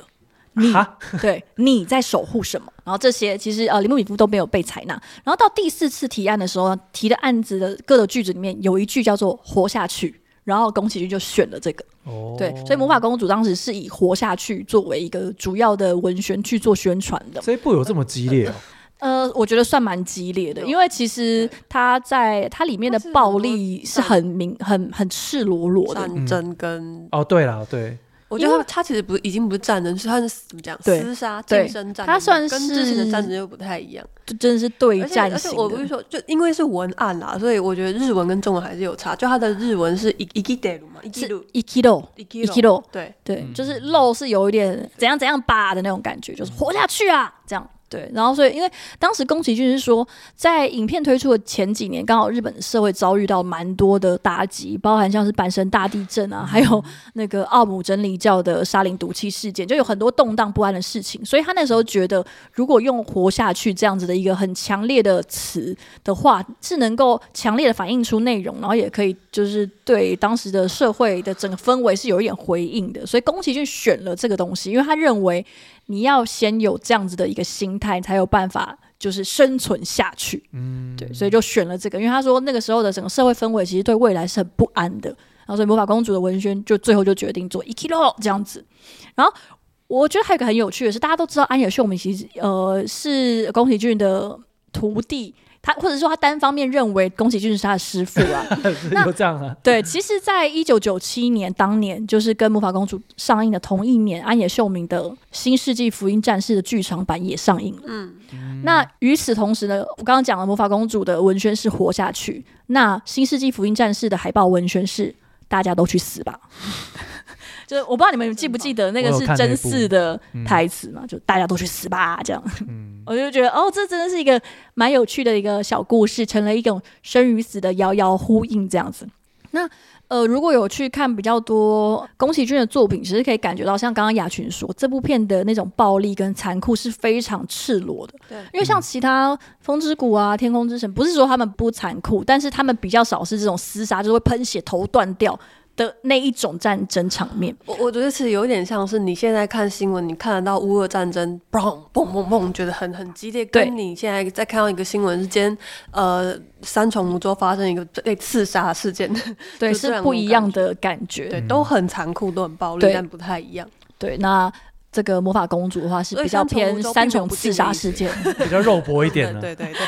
你对，你在守护什么？然后这些其实呃，铃木敏夫都没有被采纳。然后到第四次提案的时候，提的案子的各个句子里面有一句叫做“活下去”，然后宫崎骏就选了这个。哦，对，所以魔法公主当时是以“活下去”作为一个主要的文宣去做宣传的。这一部有这么激烈哦？呃，我觉得算蛮激烈的，因为其实它在它里面的暴力是很明、很很赤裸裸的战争跟哦，对了，对。我觉得他他其实不已经不是战争，是他是怎么讲？厮杀、近身战争，他算是跟之前的战争又不太一样，就真的是对战型的。而且我不是说，就因为是文案啦，所以我觉得日文跟中文还是有差。就他的日文是イキデル嘛，イキイキロ，イキロ，对对，就是肉是有一点怎样怎样吧的那种感觉，就是活下去啊，这样。 对，然后所以，因为当时宫崎骏是说，在影片推出的前几年，刚好日本的社会遭遇到蛮多的打击，包含像是阪神大地震啊，还有那个奥姆真理教的沙林毒气事件，就有很多动荡不安的事情。所以他那时候觉得，如果用“活下去”这样子的一个很强烈的词的话，是能够强烈的反映出内容，然后也可以就是对当时的社会的整个氛围是有一点回应的。所以宫崎骏选了这个东西，因为他认为。你要先有这样子的一个心态，才有办法就是生存下去。嗯，对，所以就选了这个，因为他说那个时候的整个社会氛围其实对未来是很不安的。然后所以魔法公主的文宣就最后就决定做一 kilo 这样子。然后我觉得还有一个很有趣的是，大家都知道安野秀明其实呃是宫崎骏的徒弟。他或者说他单方面认为宫崎骏是他的师傅啊，那这样啊？对，其实，在一九九七年当年，就是跟《魔法公主》上映的同一年，安野秀明的《新世纪福音战士》的剧场版也上映了。嗯，那与此同时呢，我刚刚讲了《魔法公主》的文宣是活下去，那《新世纪福音战士》的海报文宣是大家都去死吧。就是我不知道你们记不记得那个是真嗣的台词嘛？就大家都去死吧，这样。嗯、我就觉得哦，这真的是一个蛮有趣的一个小故事，成了一种生与死的遥遥呼应这样子。那呃，如果有去看比较多宫崎骏的作品，其实可以感觉到，像刚刚雅群说，这部片的那种暴力跟残酷是非常赤裸的。对，因为像其他《风之谷》啊，《天空之城》，不是说他们不残酷，但是他们比较少是这种厮杀，就是会喷血、头断掉。的那一种战争场面，我我觉得是有点像是你现在看新闻，你看得到乌俄战争，嘣嘣嘣嘣，觉得很很激烈。跟你现在在看到一个新闻，之间呃三重芦洲发生一个被刺杀事件，对，是不一样的感觉，对，都很残酷，都很暴力，但不太一样。对，那。这个魔法公主的话是比较偏三重刺杀事件，比较肉搏一点的。对 对对，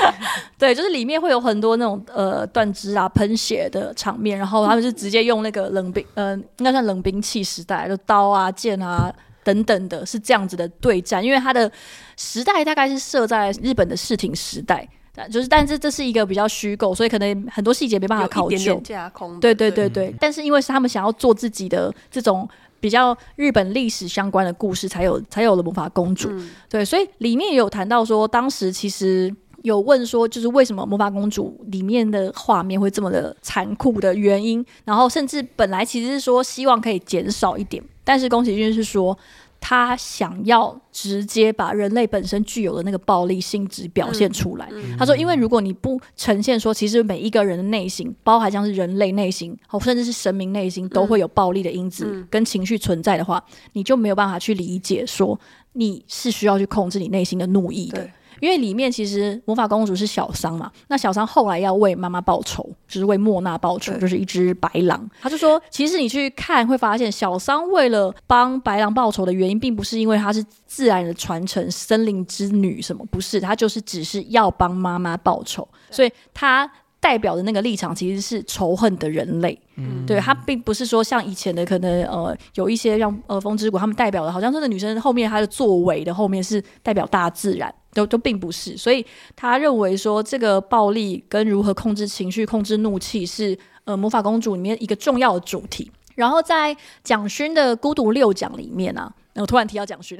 对，就是里面会有很多那种呃断肢啊、喷血的场面，然后他们就直接用那个冷兵，呃，应该算冷兵器时代，就刀啊、剑啊等等的，是这样子的对战。因为它的时代大概是设在日本的室町时代，就是但是这是一个比较虚构，所以可能很多细节没办法考究。架空。对对对对，但是因为是他们想要做自己的这种。比较日本历史相关的故事才有才有了魔法公主，嗯、对，所以里面也有谈到说，当时其实有问说，就是为什么魔法公主里面的画面会这么的残酷的原因，然后甚至本来其实是说希望可以减少一点，但是宫崎骏是说。他想要直接把人类本身具有的那个暴力性质表现出来。嗯嗯、他说：“因为如果你不呈现说，其实每一个人的内心，包含像是人类内心，哦，甚至是神明内心，都会有暴力的因子跟情绪存在的话，嗯、你就没有办法去理解说你是需要去控制你内心的怒意的。”因为里面其实魔法公主是小桑嘛，那小桑后来要为妈妈报仇，就是为莫娜报仇，就是一只白狼。他就说，其实你去看会发现，小桑为了帮白狼报仇的原因，并不是因为她是自然的传承、森林之女什么，不是，她就是只是要帮妈妈报仇，所以她。代表的那个立场其实是仇恨的人类，嗯，对，他并不是说像以前的可能呃有一些像呃风之谷他们代表的，好像这个女生后面她的作为的后面是代表大自然，都都并不是，所以他认为说这个暴力跟如何控制情绪、控制怒气是呃魔法公主里面一个重要的主题。然后在蒋勋的孤独六讲里面啊。我突然提到蒋勋，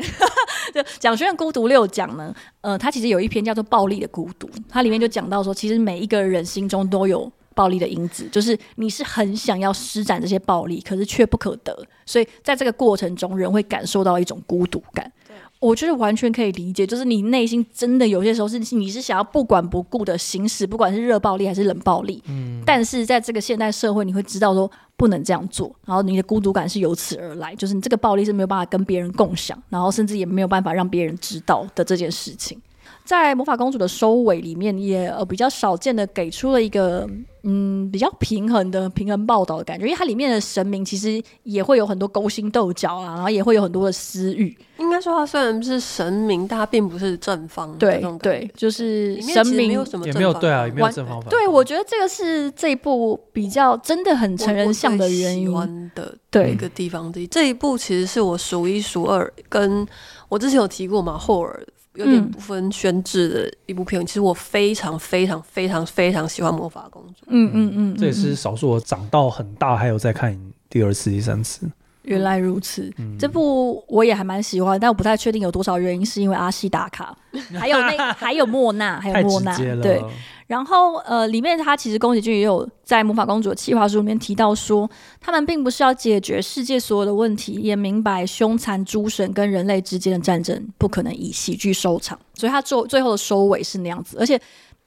就蒋勋的孤独六讲呢，呃，他其实有一篇叫做《暴力的孤独》，它里面就讲到说，其实每一个人心中都有暴力的因子，就是你是很想要施展这些暴力，可是却不可得，所以在这个过程中，人会感受到一种孤独感。我觉得完全可以理解，就是你内心真的有些时候是你是想要不管不顾的行使，不管是热暴力还是冷暴力，嗯，但是在这个现代社会，你会知道说不能这样做，然后你的孤独感是由此而来，就是你这个暴力是没有办法跟别人共享，然后甚至也没有办法让别人知道的这件事情。在魔法公主的收尾里面，也呃比较少见的给出了一个嗯比较平衡的平衡报道的感觉，因为它里面的神明其实也会有很多勾心斗角啊，然后也会有很多的私欲。应该说，它虽然是神明，但它并不是正方。对对，就是神明没有什么也没有对啊，也没有正方。对，我觉得这个是这一部比较真的很成人向的原因的对一个地方。对，这一部其实是我数一数二，跟我之前有提过嘛，霍尔。有点不分宣制的一部片，嗯、其实我非常非常非常非常喜欢《魔法公主》嗯。嗯嗯嗯，这也是少数我长到很大还有在看第二次、第三次。原来如此，嗯、这部我也还蛮喜欢，但我不太确定有多少原因是因为阿西打卡，还有那还有莫娜，还有莫娜，对。然后呃，里面他其实宫崎骏也有在《魔法公主》的企划书里面提到说，他们并不是要解决世界所有的问题，也明白凶残诸神跟人类之间的战争不可能以喜剧收场，所以他最最后的收尾是那样子。而且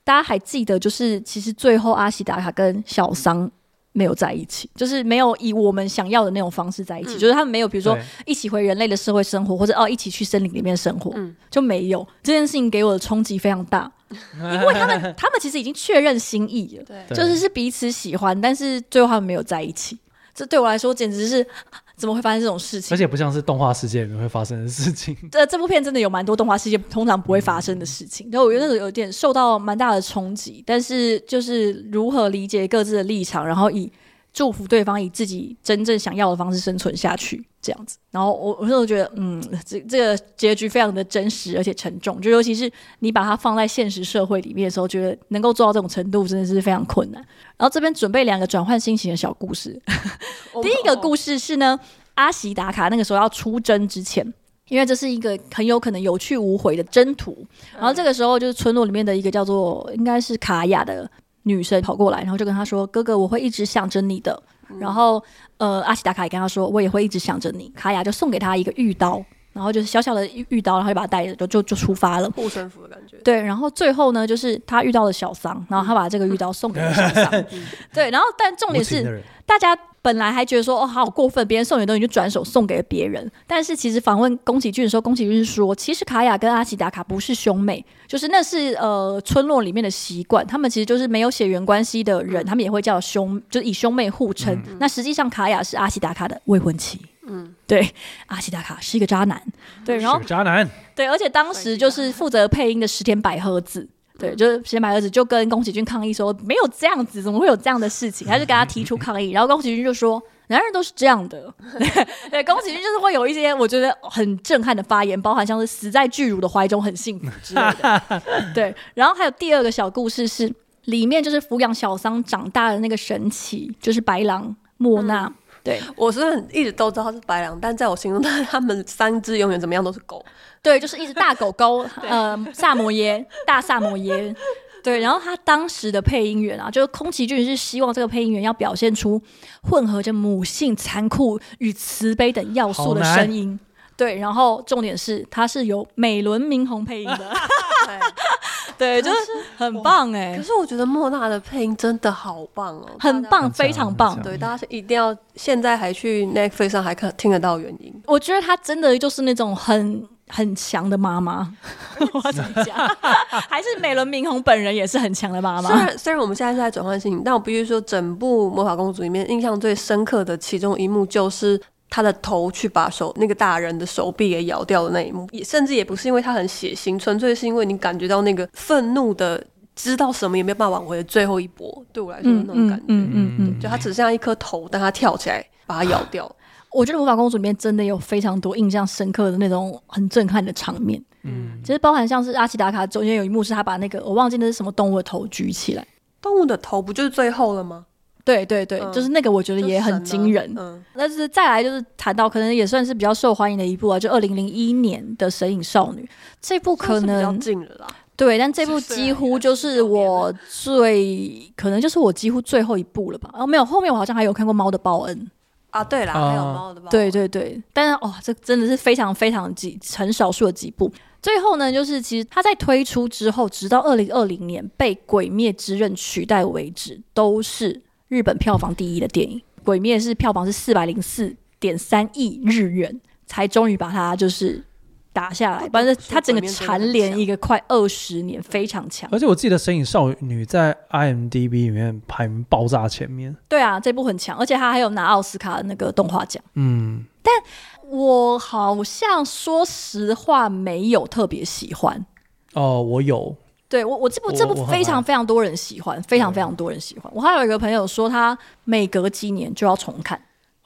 大家还记得，就是其实最后阿西达卡跟小桑。没有在一起，就是没有以我们想要的那种方式在一起，嗯、就是他们没有，比如说一起回人类的社会生活，或者哦一起去森林里面生活，嗯、就没有这件事情给我的冲击非常大，因为他们 他们其实已经确认心意了，对，就是是彼此喜欢，但是最后他们没有在一起。这对我来说简直是 怎么会发生这种事情？而且不像是动画世界里面会发生的事情。这这部片真的有蛮多动画世界通常不会发生的事情，然后、嗯、我觉得那种有点受到蛮大的冲击。但是就是如何理解各自的立场，然后以祝福对方以自己真正想要的方式生存下去，这样子。然后我我那时候觉得，嗯，这这个结局非常的真实而且沉重，就尤其是你把它放在现实社会里面的时候，觉得能够做到这种程度真的是非常困难。然后这边准备两个转换心情的小故事。第一个故事是呢，阿喜打卡那个时候要出征之前，因为这是一个很有可能有去无回的征途。然后这个时候就是村落里面的一个叫做应该是卡雅的。女生跑过来，然后就跟他说：“哥哥，我会一直想着你的。”嗯、然后呃，阿西达卡也跟他说，我也会一直想着你。卡雅就送给他一个玉刀。然后就是小小的玉刀，然后就把他带着，就就就出发了。护身符的感觉。对，然后最后呢，就是他遇到了小桑，然后他把这个玉刀送给了小桑。对，然后但重点是，大家本来还觉得说，哦，好过分，别人送你的东西就转手送给了别人。但是其实访问宫崎骏的时候，宫崎骏说，其实卡雅跟阿奇达卡不是兄妹，就是那是呃村落里面的习惯，他们其实就是没有血缘关系的人，他们也会叫兄，就是以兄妹互称。嗯、那实际上卡雅是阿奇达卡的未婚妻。嗯，对，阿西达卡是一个渣男，对，然后渣男，对，而且当时就是负责配音的石田百合子，对，就是石田百合子就跟宫崎骏抗议说，没有这样子，怎么会有这样的事情？他就跟他提出抗议，然后宫崎骏就说，男人都是这样的，对，宫崎骏就是会有一些我觉得很震撼的发言，包含像是死在巨乳的怀中很幸福之类的，对，然后还有第二个小故事是里面就是抚养小桑长大的那个神奇，就是白狼莫娜。嗯对，我是一直都知道他是白狼，但在我心中，他们三只永远怎么样都是狗。对，就是一只大狗狗，呃，萨摩耶，大萨摩耶。对，然后他当时的配音员啊，就是宫崎骏是希望这个配音员要表现出混合着母性、残酷与慈悲等要素的声音。对，然后重点是他是由美轮明宏配音的。对，就是很棒哎、欸。可是我觉得莫娜的配音真的好棒哦，很棒，非常棒。对，大家是一定要现在还去 Netflix 上还可听得到原音。我觉得他真的就是那种很很强的妈妈。我怎么讲？还是美轮明宏本人也是很强的妈妈。虽然虽然我们现在是在转换心情，但我必须说，整部魔法公主里面印象最深刻的其中一幕就是。他的头去把手那个大人的手臂给咬掉的那一幕，也甚至也不是因为他很血腥，纯粹是因为你感觉到那个愤怒的，知道什么也没有办法挽回的最后一搏。对我来说，那种感觉，嗯嗯嗯，就他只剩下一颗头，但他跳起来把它咬掉。我觉得魔法公主里面真的有非常多印象深刻的那种很震撼的场面。嗯，其实包含像是阿奇达卡中间有一幕是他把那个我忘记那是什么动物的头举起来，动物的头不就是最后了吗？对对对，嗯、就是那个，我觉得也很惊人。嗯，但是再来就是谈到可能也算是比较受欢迎的一部啊，就二零零一年的《神隐少女》这部可能比较近了啦。对，但这部几乎就是我最可能就是我几乎最后一部了吧？哦，没有，后面我好像还有看过《猫的报恩》啊。对啦，还有《猫的报恩》。对对对，但是哦，这真的是非常非常几很少数的几部。最后呢，就是其实它在推出之后，直到二零二零年被《鬼灭之刃》取代为止，都是。日本票房第一的电影《鬼灭》是票房是四百零四点三亿日元，才终于把它就是打下来。反正他整个蝉联一个快二十年，非常强。而且我记得《神隐少女》在 IMDB 里面排名爆炸前面。对啊，这部很强，而且他还有拿奥斯卡的那个动画奖。嗯，但我好像说实话没有特别喜欢。哦，我有。对我，我这部这部非常非常多人喜欢，非常非常多人喜欢。我还有一个朋友说，他每隔几年就要重看。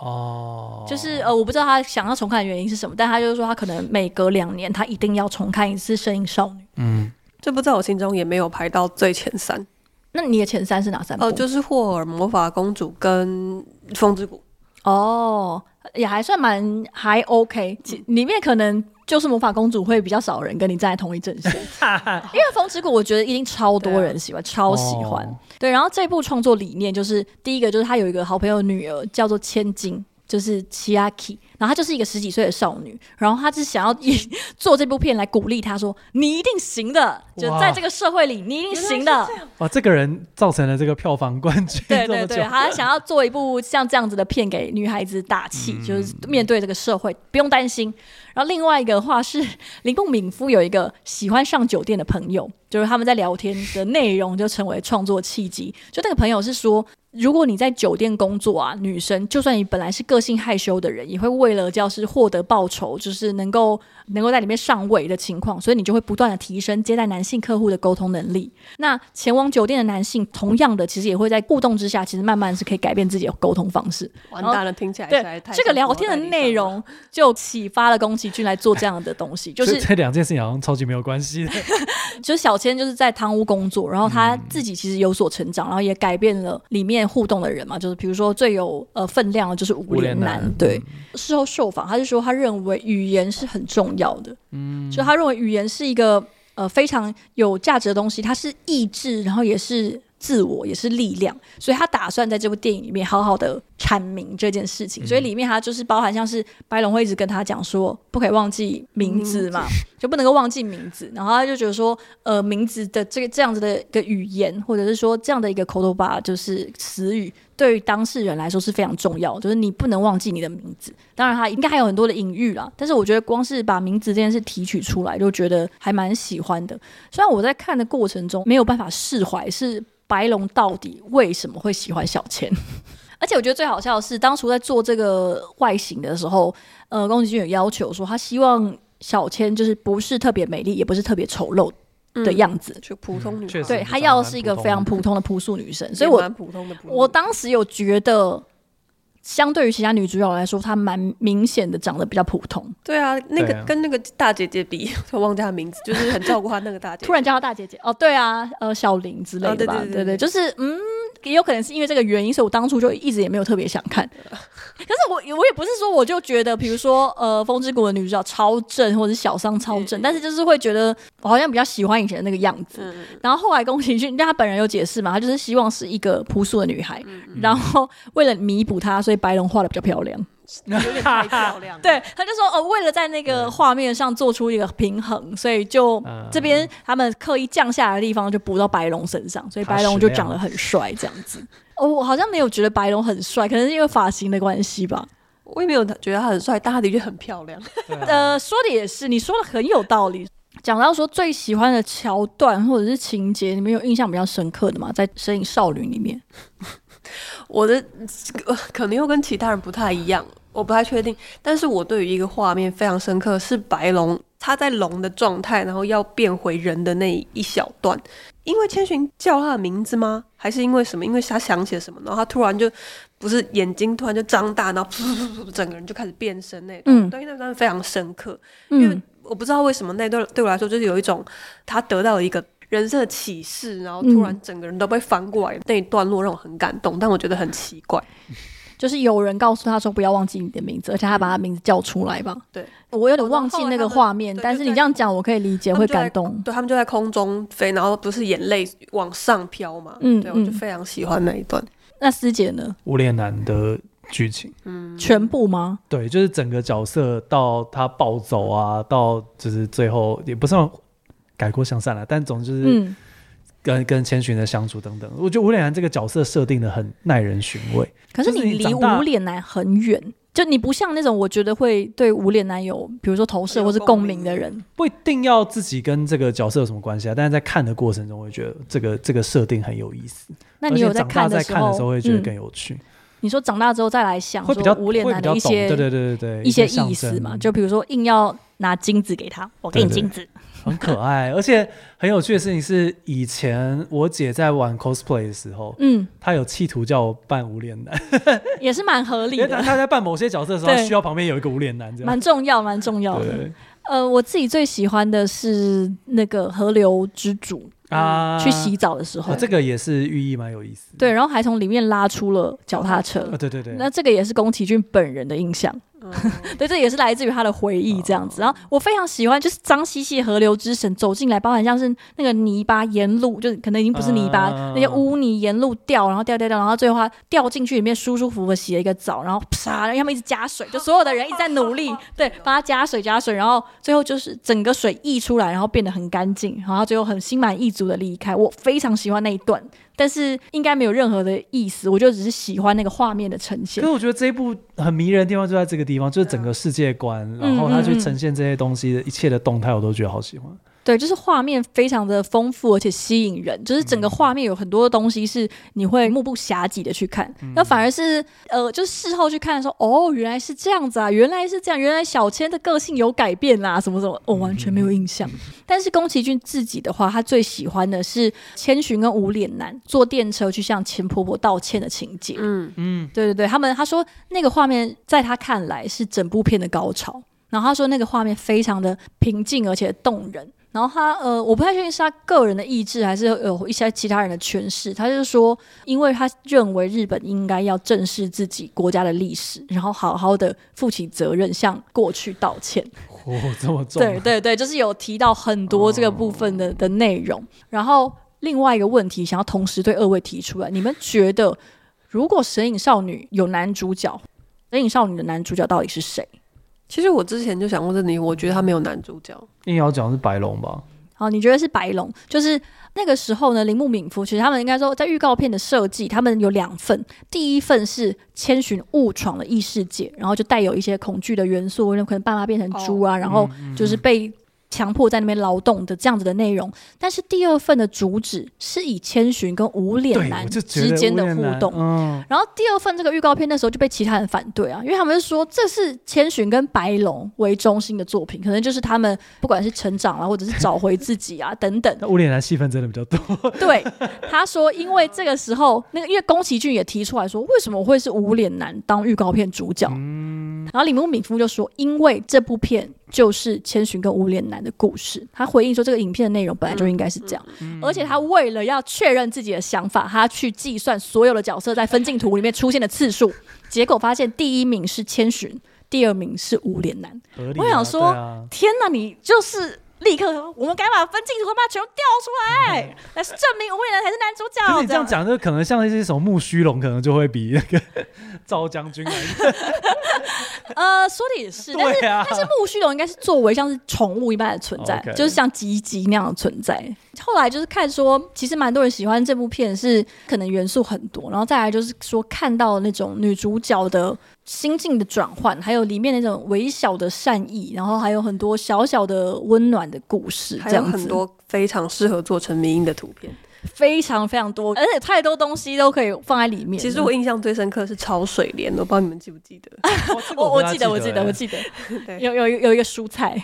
哦，就是呃，我不知道他想要重看的原因是什么，但他就是说他可能每隔两年他一定要重看一次《摄影少女》。嗯，这部在我心中也没有排到最前三。那你的前三是哪三部？哦，就是霍尔魔法公主跟风之谷。哦，也还算蛮还 OK，其里面可能。就是魔法公主会比较少人跟你站在同一阵线，因为风之谷我觉得一定超多人喜欢，啊、超喜欢。哦、对，然后这部创作理念就是第一个就是他有一个好朋友女儿叫做千金，就是奇阿 k 然后她就是一个十几岁的少女，然后她是想要以 做这部片来鼓励她说你一定行的，就在这个社会里你一定行的。哇，这个人造成了这个票房冠军。对对对，她想要做一部像这样子的片给女孩子打气，嗯、就是面对这个社会不用担心。然后另外一个话是铃木敏夫有一个喜欢上酒店的朋友，就是他们在聊天的内容就成为创作契机。就那个朋友是说，如果你在酒店工作啊，女生就算你本来是个性害羞的人，也会为了教师获得报酬，就是能够能够在里面上位的情况，所以你就会不断的提升接待男性客户的沟通能力。那前往酒店的男性，同样的其实也会在互动之下，其实慢慢是可以改变自己的沟通方式。完蛋了，听起来对这个聊天的内容就启发了宫崎骏来做这样的东西，就是这两件事情好像超级没有关系的。就是小千就是在汤屋工作，然后他自己其实有所成长，然后也改变了里面互动的人嘛。就是比如说最有呃分量的就是五连男，对。事后受访，他就说他认为语言是很重要的，嗯，就他认为语言是一个呃非常有价值的东西，它是意志，然后也是。自我，也是力量，所以他打算在这部电影里面好好的阐明这件事情。所以里面他就是包含像是白龙会一直跟他讲说，不可以忘记名字嘛，就不能够忘记名字。然后他就觉得说，呃，名字的这个这样子的一个语言，或者是说这样的一个口头吧，就是词语。对于当事人来说是非常重要，就是你不能忘记你的名字。当然，他应该还有很多的隐喻啦，但是我觉得光是把名字这件事提取出来，就觉得还蛮喜欢的。虽然我在看的过程中没有办法释怀，是白龙到底为什么会喜欢小千？而且我觉得最好笑的是，当初在做这个外形的时候，呃，宫崎骏有要求说，他希望小千就是不是特别美丽，也不是特别丑陋。的样子，就普通女生，对，她要的是一个非常普通的朴素女生，所以我我当时有觉得，相对于其他女主角来说，她蛮明显的长得比较普通。对啊，那个跟那个大姐姐比，我忘记她名字，就是很照顾她那个大姐，突然叫她大姐姐，哦，对啊，呃，小林之类的吧，对对，就是嗯。也有可能是因为这个原因，所以我当初就一直也没有特别想看。可是我我也不是说我就觉得，比如说呃，《风之谷》的女主角超正，或者是小桑超正，但是就是会觉得我好像比较喜欢以前的那个样子。然后后来宫崎骏，但他本人有解释嘛，他就是希望是一个朴素的女孩，然后为了弥补她，所以白龙画的比较漂亮。有点太漂亮，对，他就说哦，为了在那个画面上做出一个平衡，所以就这边他们刻意降下来的地方就补到白龙身上，所以白龙就长得很帅这样子。哦，我好像没有觉得白龙很帅，可能是因为发型的关系吧。我也没有觉得他很帅，但他的确很漂亮。呃，说的也是，你说的很有道理。讲到说最喜欢的桥段或者是情节，你们有印象比较深刻的吗？在《身影少女》里面。我的可能又跟其他人不太一样，我不太确定。但是我对于一个画面非常深刻，是白龙他在龙的状态，然后要变回人的那一小段。因为千寻叫他的名字吗？还是因为什么？因为他想起了什么，然后他突然就不是眼睛突然就张大，然后噗噗噗噗整个人就开始变身那段。嗯，对，那段非常深刻。因为我不知道为什么那段对我来说就是有一种他得到了一个。人生的启示，然后突然整个人都被翻过来，嗯、那一段落让我很感动，但我觉得很奇怪，就是有人告诉他说不要忘记你的名字，而且他把他名字叫出来吧。对，我有点忘记那个画面，但是你这样讲我可以理解，会感动。对，他们就在空中飞，然后不是眼泪往上飘嘛？嗯，对，我就非常喜欢那一段。嗯、那师姐呢？无脸男的剧情，嗯，全部吗？对，就是整个角色到他暴走啊，到就是最后也不算。改过向善了，但总之是跟、嗯、跟千寻的相处等等，我觉得无脸男这个角色设定的很耐人寻味。可是你离无脸男很远，就你不像那种我觉得会对无脸男有比如说投射或是共鸣的人，不一定要自己跟这个角色有什么关系啊。但是在看的过程中，会觉得这个这个设定很有意思。那你有在看的时候，时候会觉得更有趣、嗯。你说长大之后再来想，说无脸男的一些对对对对对一些意思嘛？就比如说硬要拿金子给他，我给你金子。很可爱，而且很有趣的事情是，以前我姐在玩 cosplay 的时候，嗯，她有企图叫我扮无脸男，也是蛮合理的。她在扮某些角色的时候，需要旁边有一个无脸男，这样蛮重要，蛮重要的。呃，我自己最喜欢的是那个河流之主啊，去洗澡的时候，这个也是寓意蛮有意思。对，然后还从里面拉出了脚踏车，对对对，那这个也是宫崎骏本人的印象。对，这也是来自于他的回忆这样子。然后我非常喜欢，就是脏兮兮的河流之神走进来，包含像是那个泥巴沿路，就是可能已经不是泥巴，那些污泥沿路掉，然后掉掉掉，然后最后他掉进去里面，舒舒服服的洗了一个澡，然后啪，然后他们一直加水，就所有的人一直在努力，对，帮他加水加水，然后最后就是整个水溢出来，然后变得很干净，然后最后很心满意足的离开。我非常喜欢那一段。但是应该没有任何的意思，我就只是喜欢那个画面的呈现。可是我觉得这一部很迷人的地方就在这个地方，就是整个世界观，然后它去呈现这些东西的一切的动态，我都觉得好喜欢。对，就是画面非常的丰富，而且吸引人。就是整个画面有很多的东西是你会目不暇给的去看，那、嗯、反而是呃，就是事后去看的时候，哦，原来是这样子啊，原来是这样，原来小千的个性有改变啦，什么什么，我、哦、完全没有印象。嗯、但是宫崎骏自己的话，他最喜欢的是千寻跟无脸男坐电车去向钱婆婆道歉的情节。嗯嗯，对对对，他们他说那个画面在他看来是整部片的高潮，然后他说那个画面非常的平静而且动人。然后他呃，我不太确定是他个人的意志，还是有一些其他人的诠释。他就是说，因为他认为日本应该要正视自己国家的历史，然后好好的负起责任，向过去道歉。哦，这么重啊。对对对，就是有提到很多这个部分的、哦、的内容。然后另外一个问题，想要同时对二位提出来。你们觉得，如果《神隐少女》有男主角，《神隐少女》的男主角到底是谁？其实我之前就想过这里，我觉得他没有男主角。硬要讲是白龙吧？好，你觉得是白龙？就是那个时候呢，铃木敏夫其实他们应该说，在预告片的设计，他们有两份。第一份是千寻误闯了异世界，然后就带有一些恐惧的元素，可能爸妈变成猪啊，哦、然后就是被。强迫在那边劳动的这样子的内容，但是第二份的主旨是以千寻跟无脸男之间的互动。嗯、然后第二份这个预告片那时候就被其他人反对啊，因为他们是说这是千寻跟白龙为中心的作品，可能就是他们不管是成长啊，或者是找回自己啊 等等。无脸男戏份真的比较多。对，他说因为这个时候那个因为宫崎骏也提出来说，为什么会是无脸男当预告片主角？嗯、然后李木敏夫就说，因为这部片。就是千寻跟无脸男的故事。他回应说，这个影片的内容本来就应该是这样，嗯、而且他为了要确认自己的想法，他去计算所有的角色在分镜图里面出现的次数，结果发现第一名是千寻，第二名是无脸男。啊、我想说，啊、天哪，你就是。立刻，我们该把分镜图把它全部调出来，来证明无脸男才是男主角。你这样讲，就可能像一些什么木须龙，可能就会比那个赵将军来。呃，说的也是，但是但是木须龙应该是作为像是宠物一般的存在，就是像吉吉那样的存在。后来就是看说，其实蛮多人喜欢这部片，是可能元素很多，然后再来就是说看到那种女主角的。心境的转换，还有里面那种微小的善意，然后还有很多小小的温暖的故事，这样子。还有很多非常适合做成迷音的图片。非常非常多，而且太多东西都可以放在里面。其实我印象最深刻是潮水莲，我不知道你们记不记得？我我记得，我记得，我记得，有有有一个蔬菜，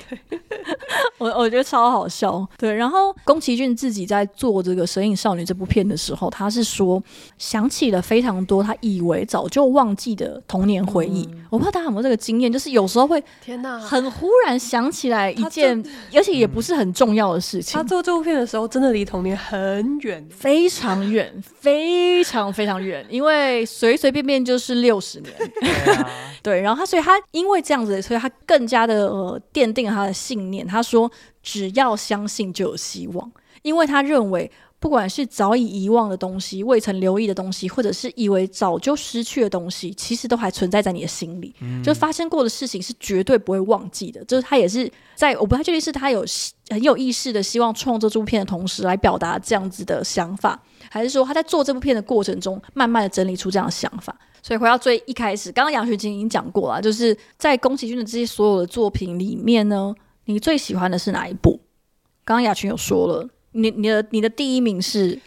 我我觉得超好笑。对，然后宫崎骏自己在做这个《神隐少女》这部片的时候，他是说想起了非常多他以为早就忘记的童年回忆。我不知道大家有没有这个经验，就是有时候会天哪，很忽然想起来一件，而且也不是很重要的事情。他做这部片的时候，真的离童年很远。非常远，非常非常远，因为随随便便就是六十年。对，啊、对，然后他，所以他因为这样子，所以他更加的呃奠定了他的信念。他说：“只要相信，就有希望。”因为他认为。不管是早已遗忘的东西、未曾留意的东西，或者是以为早就失去的东西，其实都还存在在你的心里。嗯、就发生过的事情是绝对不会忘记的。就是他也是在我不太确定是他有很有意识的希望创作这部片的同时来表达这样子的想法，还是说他在做这部片的过程中慢慢的整理出这样的想法？所以回到最一开始，刚刚杨学晶已经讲过了，就是在宫崎骏的这些所有的作品里面呢，你最喜欢的是哪一部？刚刚雅群有说了。你你的你的第一名是，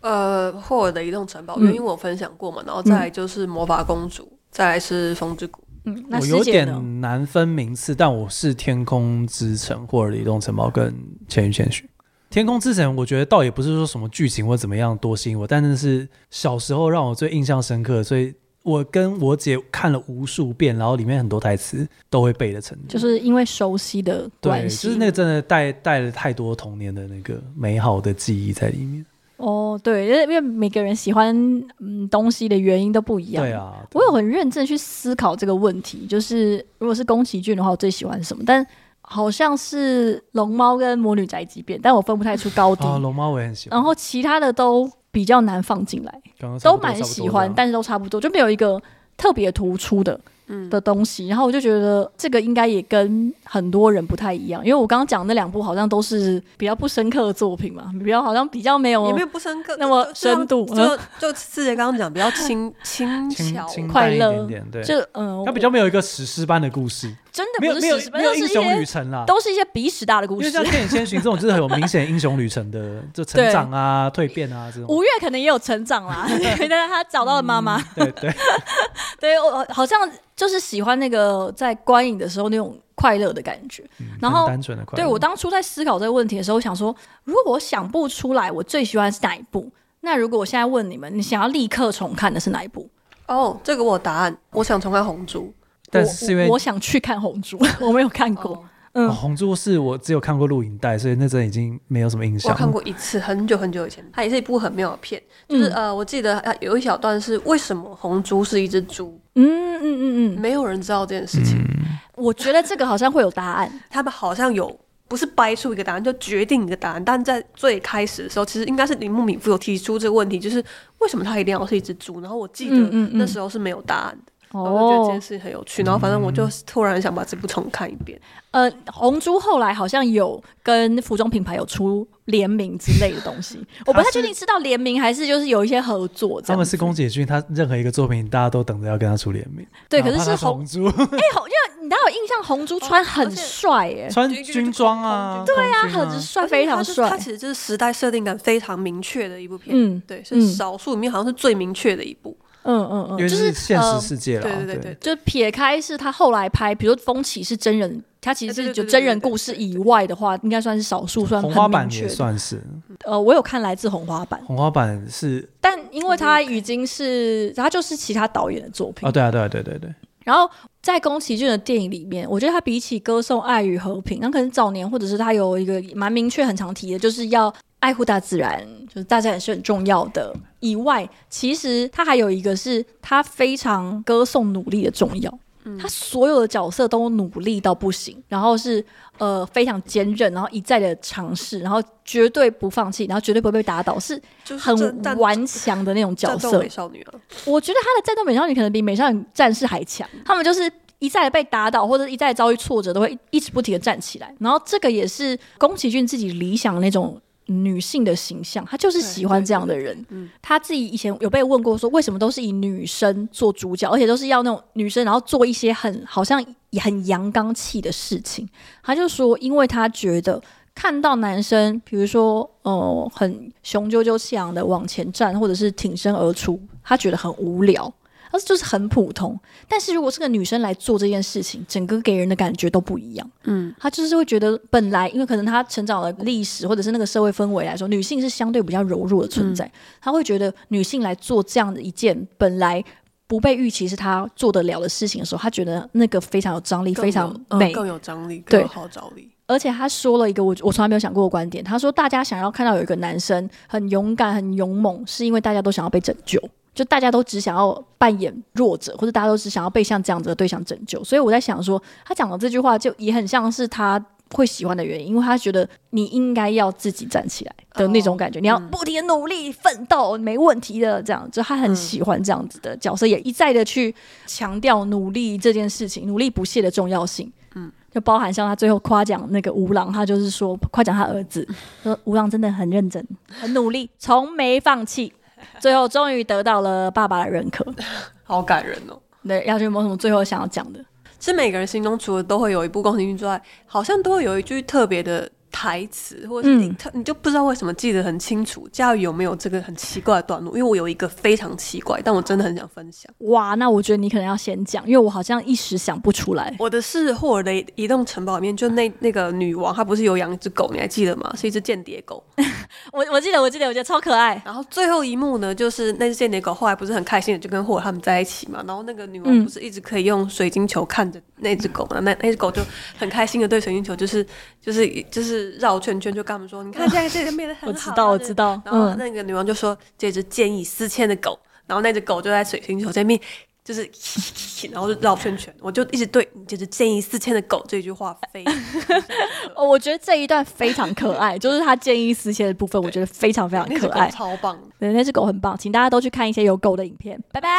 呃，霍尔的移动城堡，原因我分享过嘛，然后再来就是魔法公主，嗯、再来是风之谷。嗯，那我有点难分名次，但我是天空之城、霍尔的移动城堡跟千与千寻。天空之城，我觉得倒也不是说什么剧情或怎么样多吸引我，但是是小时候让我最印象深刻，所以。我跟我姐看了无数遍，然后里面很多台词都会背得成，就是因为熟悉的关系。对，就是那个真的带带了太多童年的那个美好的记忆在里面。哦，对，因为因为每个人喜欢嗯东西的原因都不一样。对啊，对我有很认真去思考这个问题，就是如果是宫崎骏的话，我最喜欢什么？但好像是龙猫跟魔女宅急便，但我分不太出高低。啊，龙猫我也很喜欢。然后其他的都。比较难放进来，刚刚都蛮喜欢，但是都差不多，就没有一个特别突出的。嗯。的东西，然后我就觉得这个应该也跟很多人不太一样，因为我刚刚讲那两部好像都是比较不深刻的作品嘛，比较好像比较没有，也没有不深刻那么深度，就就，就四姐刚刚讲比较轻 轻巧快乐，对，就嗯，它比较没有一个史诗般的故事，真的没有没有没有英雄旅程啦，都是一些鼻屎大的故事，因为像《千与千寻》这种就是很有明显英雄旅程的，就成长啊、蜕变啊这种。五月可能也有成长啦，但是他找到了妈妈，对对。对，我好像。就是喜欢那个在观影的时候那种快乐的感觉，嗯、然后单纯的快乐。对，我当初在思考这个问题的时候，我想说，如果我想不出来我最喜欢的是哪一部，那如果我现在问你们，你想要立刻重看的是哪一部？哦，这个我有答案，我想重看《红猪》，但是因为我，我想去看《红猪》，我没有看过。哦嗯，红猪是我只有看过录影带，所以那阵已经没有什么印象。我看过一次，很久很久以前，它也是一部很妙的片。就是、嗯、呃，我记得有一小段是为什么红猪是一只猪？嗯嗯嗯嗯，没有人知道这件事情。嗯、我觉得这个好像会有答案。他们好像有。不是掰出一个答案就决定一个答案，但在最开始的时候，其实应该是铃木敏夫有提出这个问题，就是为什么他一定要是一只猪？然后我记得那时候是没有答案的。嗯嗯嗯我就觉得这件事很有趣，然后反正我就突然想把这部重看一遍。呃，红猪后来好像有跟服装品牌有出联名之类的东西，我不太确定是到联名还是就是有一些合作。他们是宫崎骏，他任何一个作品大家都等着要跟他出联名。对，可是是红猪。哎，红，因为你大家有印象，红猪穿很帅，哎，穿军装啊，对啊，很帅，非常帅。他其实就是时代设定感非常明确的一部片，嗯，对，是少数里面好像是最明确的一部。嗯嗯嗯嗯，就是现实世界了。对对对对，就撇开是他后来拍，比如说《风起》是真人，他其实是就真人故事以外的话，应该算是少数，算。红花板也算是。呃，我有看来自红花板。红花板是，但因为他已经是，他就是其他导演的作品。哦，对啊，对啊，对对对。然后在宫崎骏的电影里面，我觉得他比起歌颂爱与和平，那可能早年或者是他有一个蛮明确、很常提的，就是要。爱护大自然，就是大自然是很重要的。以外，其实他还有一个是他非常歌颂努力的重要。嗯，他所有的角色都努力到不行，然后是呃非常坚韧，然后一再的尝试，然后绝对不放弃，然后绝对不会被打倒，是很顽强的那种角色。美少女啊，我觉得他的战斗美少女可能比美少女战士还强。他们就是一再的被打倒，或者一再遭遇挫折，都会一直不停的站起来。然后这个也是宫崎骏自己理想的那种。女性的形象，她就是喜欢这样的人。嗯，她自己以前有被问过，说为什么都是以女生做主角，而且都是要那种女生，然后做一些很好像很阳刚气的事情。她就说，因为她觉得看到男生，比如说，呃，很雄赳赳气昂的往前站，或者是挺身而出，她觉得很无聊。他就是很普通，但是如果是个女生来做这件事情，整个给人的感觉都不一样。嗯，她就是会觉得本来因为可能她成长的历史或者是那个社会氛围来说，女性是相对比较柔弱的存在。嗯，他会觉得女性来做这样的一件本来不被预期是她做得了的事情的时候，她觉得那个非常有张力，非常美，更有张力，更有号召力。而且他说了一个我我从来没有想过的观点，他说大家想要看到有一个男生很勇敢、很勇猛，是因为大家都想要被拯救。就大家都只想要扮演弱者，或者大家都只想要被像这样子的对象拯救，所以我在想说，他讲的这句话就也很像是他会喜欢的原因，因为他觉得你应该要自己站起来的那种感觉，哦、你要不停的努力奋斗，没问题的，这样就他很喜欢这样子的角色，嗯、也一再的去强调努力这件事情，努力不懈的重要性。嗯，就包含像他最后夸奖那个吴郎，他就是说夸奖他儿子，说吴郎真的很认真，很努力，从没放弃。最后终于得到了爸爸的认可，好感人哦。对，要有没有什么最后想要讲的？是每个人心中除了都会有一部宫崎骏之外，好像都会有一句特别的。台词，或者是你，他、嗯、你就不知道为什么记得很清楚。家瑜有没有这个很奇怪的段落？因为我有一个非常奇怪，但我真的很想分享。哇，那我觉得你可能要先讲，因为我好像一时想不出来。我的是霍尔的移动城堡里面，就那那个女王，她不是有养一只狗，你还记得吗？是一只间谍狗。我我记得，我记得，我觉得超可爱。然后最后一幕呢，就是那只间谍狗后来不是很开心的就跟霍尔他们在一起嘛。然后那个女王不是一直可以用水晶球看着那只狗嘛？嗯、那那只狗就很开心的对水晶球就是就是就是绕圈圈就。跟他们说，你看 现在这个变得很好。我知道，我知道。然后那个女王就说：“这只见异思迁的狗。”然后那只狗就在水星球这边，就是，然后就绕圈圈。我就一直对“这只见异思迁的狗”这句话非常。哦，我觉得这一段非常可爱，就是它见异思迁的部分，我觉得非常非常可爱，超棒。对，那只狗很棒，请大家都去看一些有狗的影片。拜拜。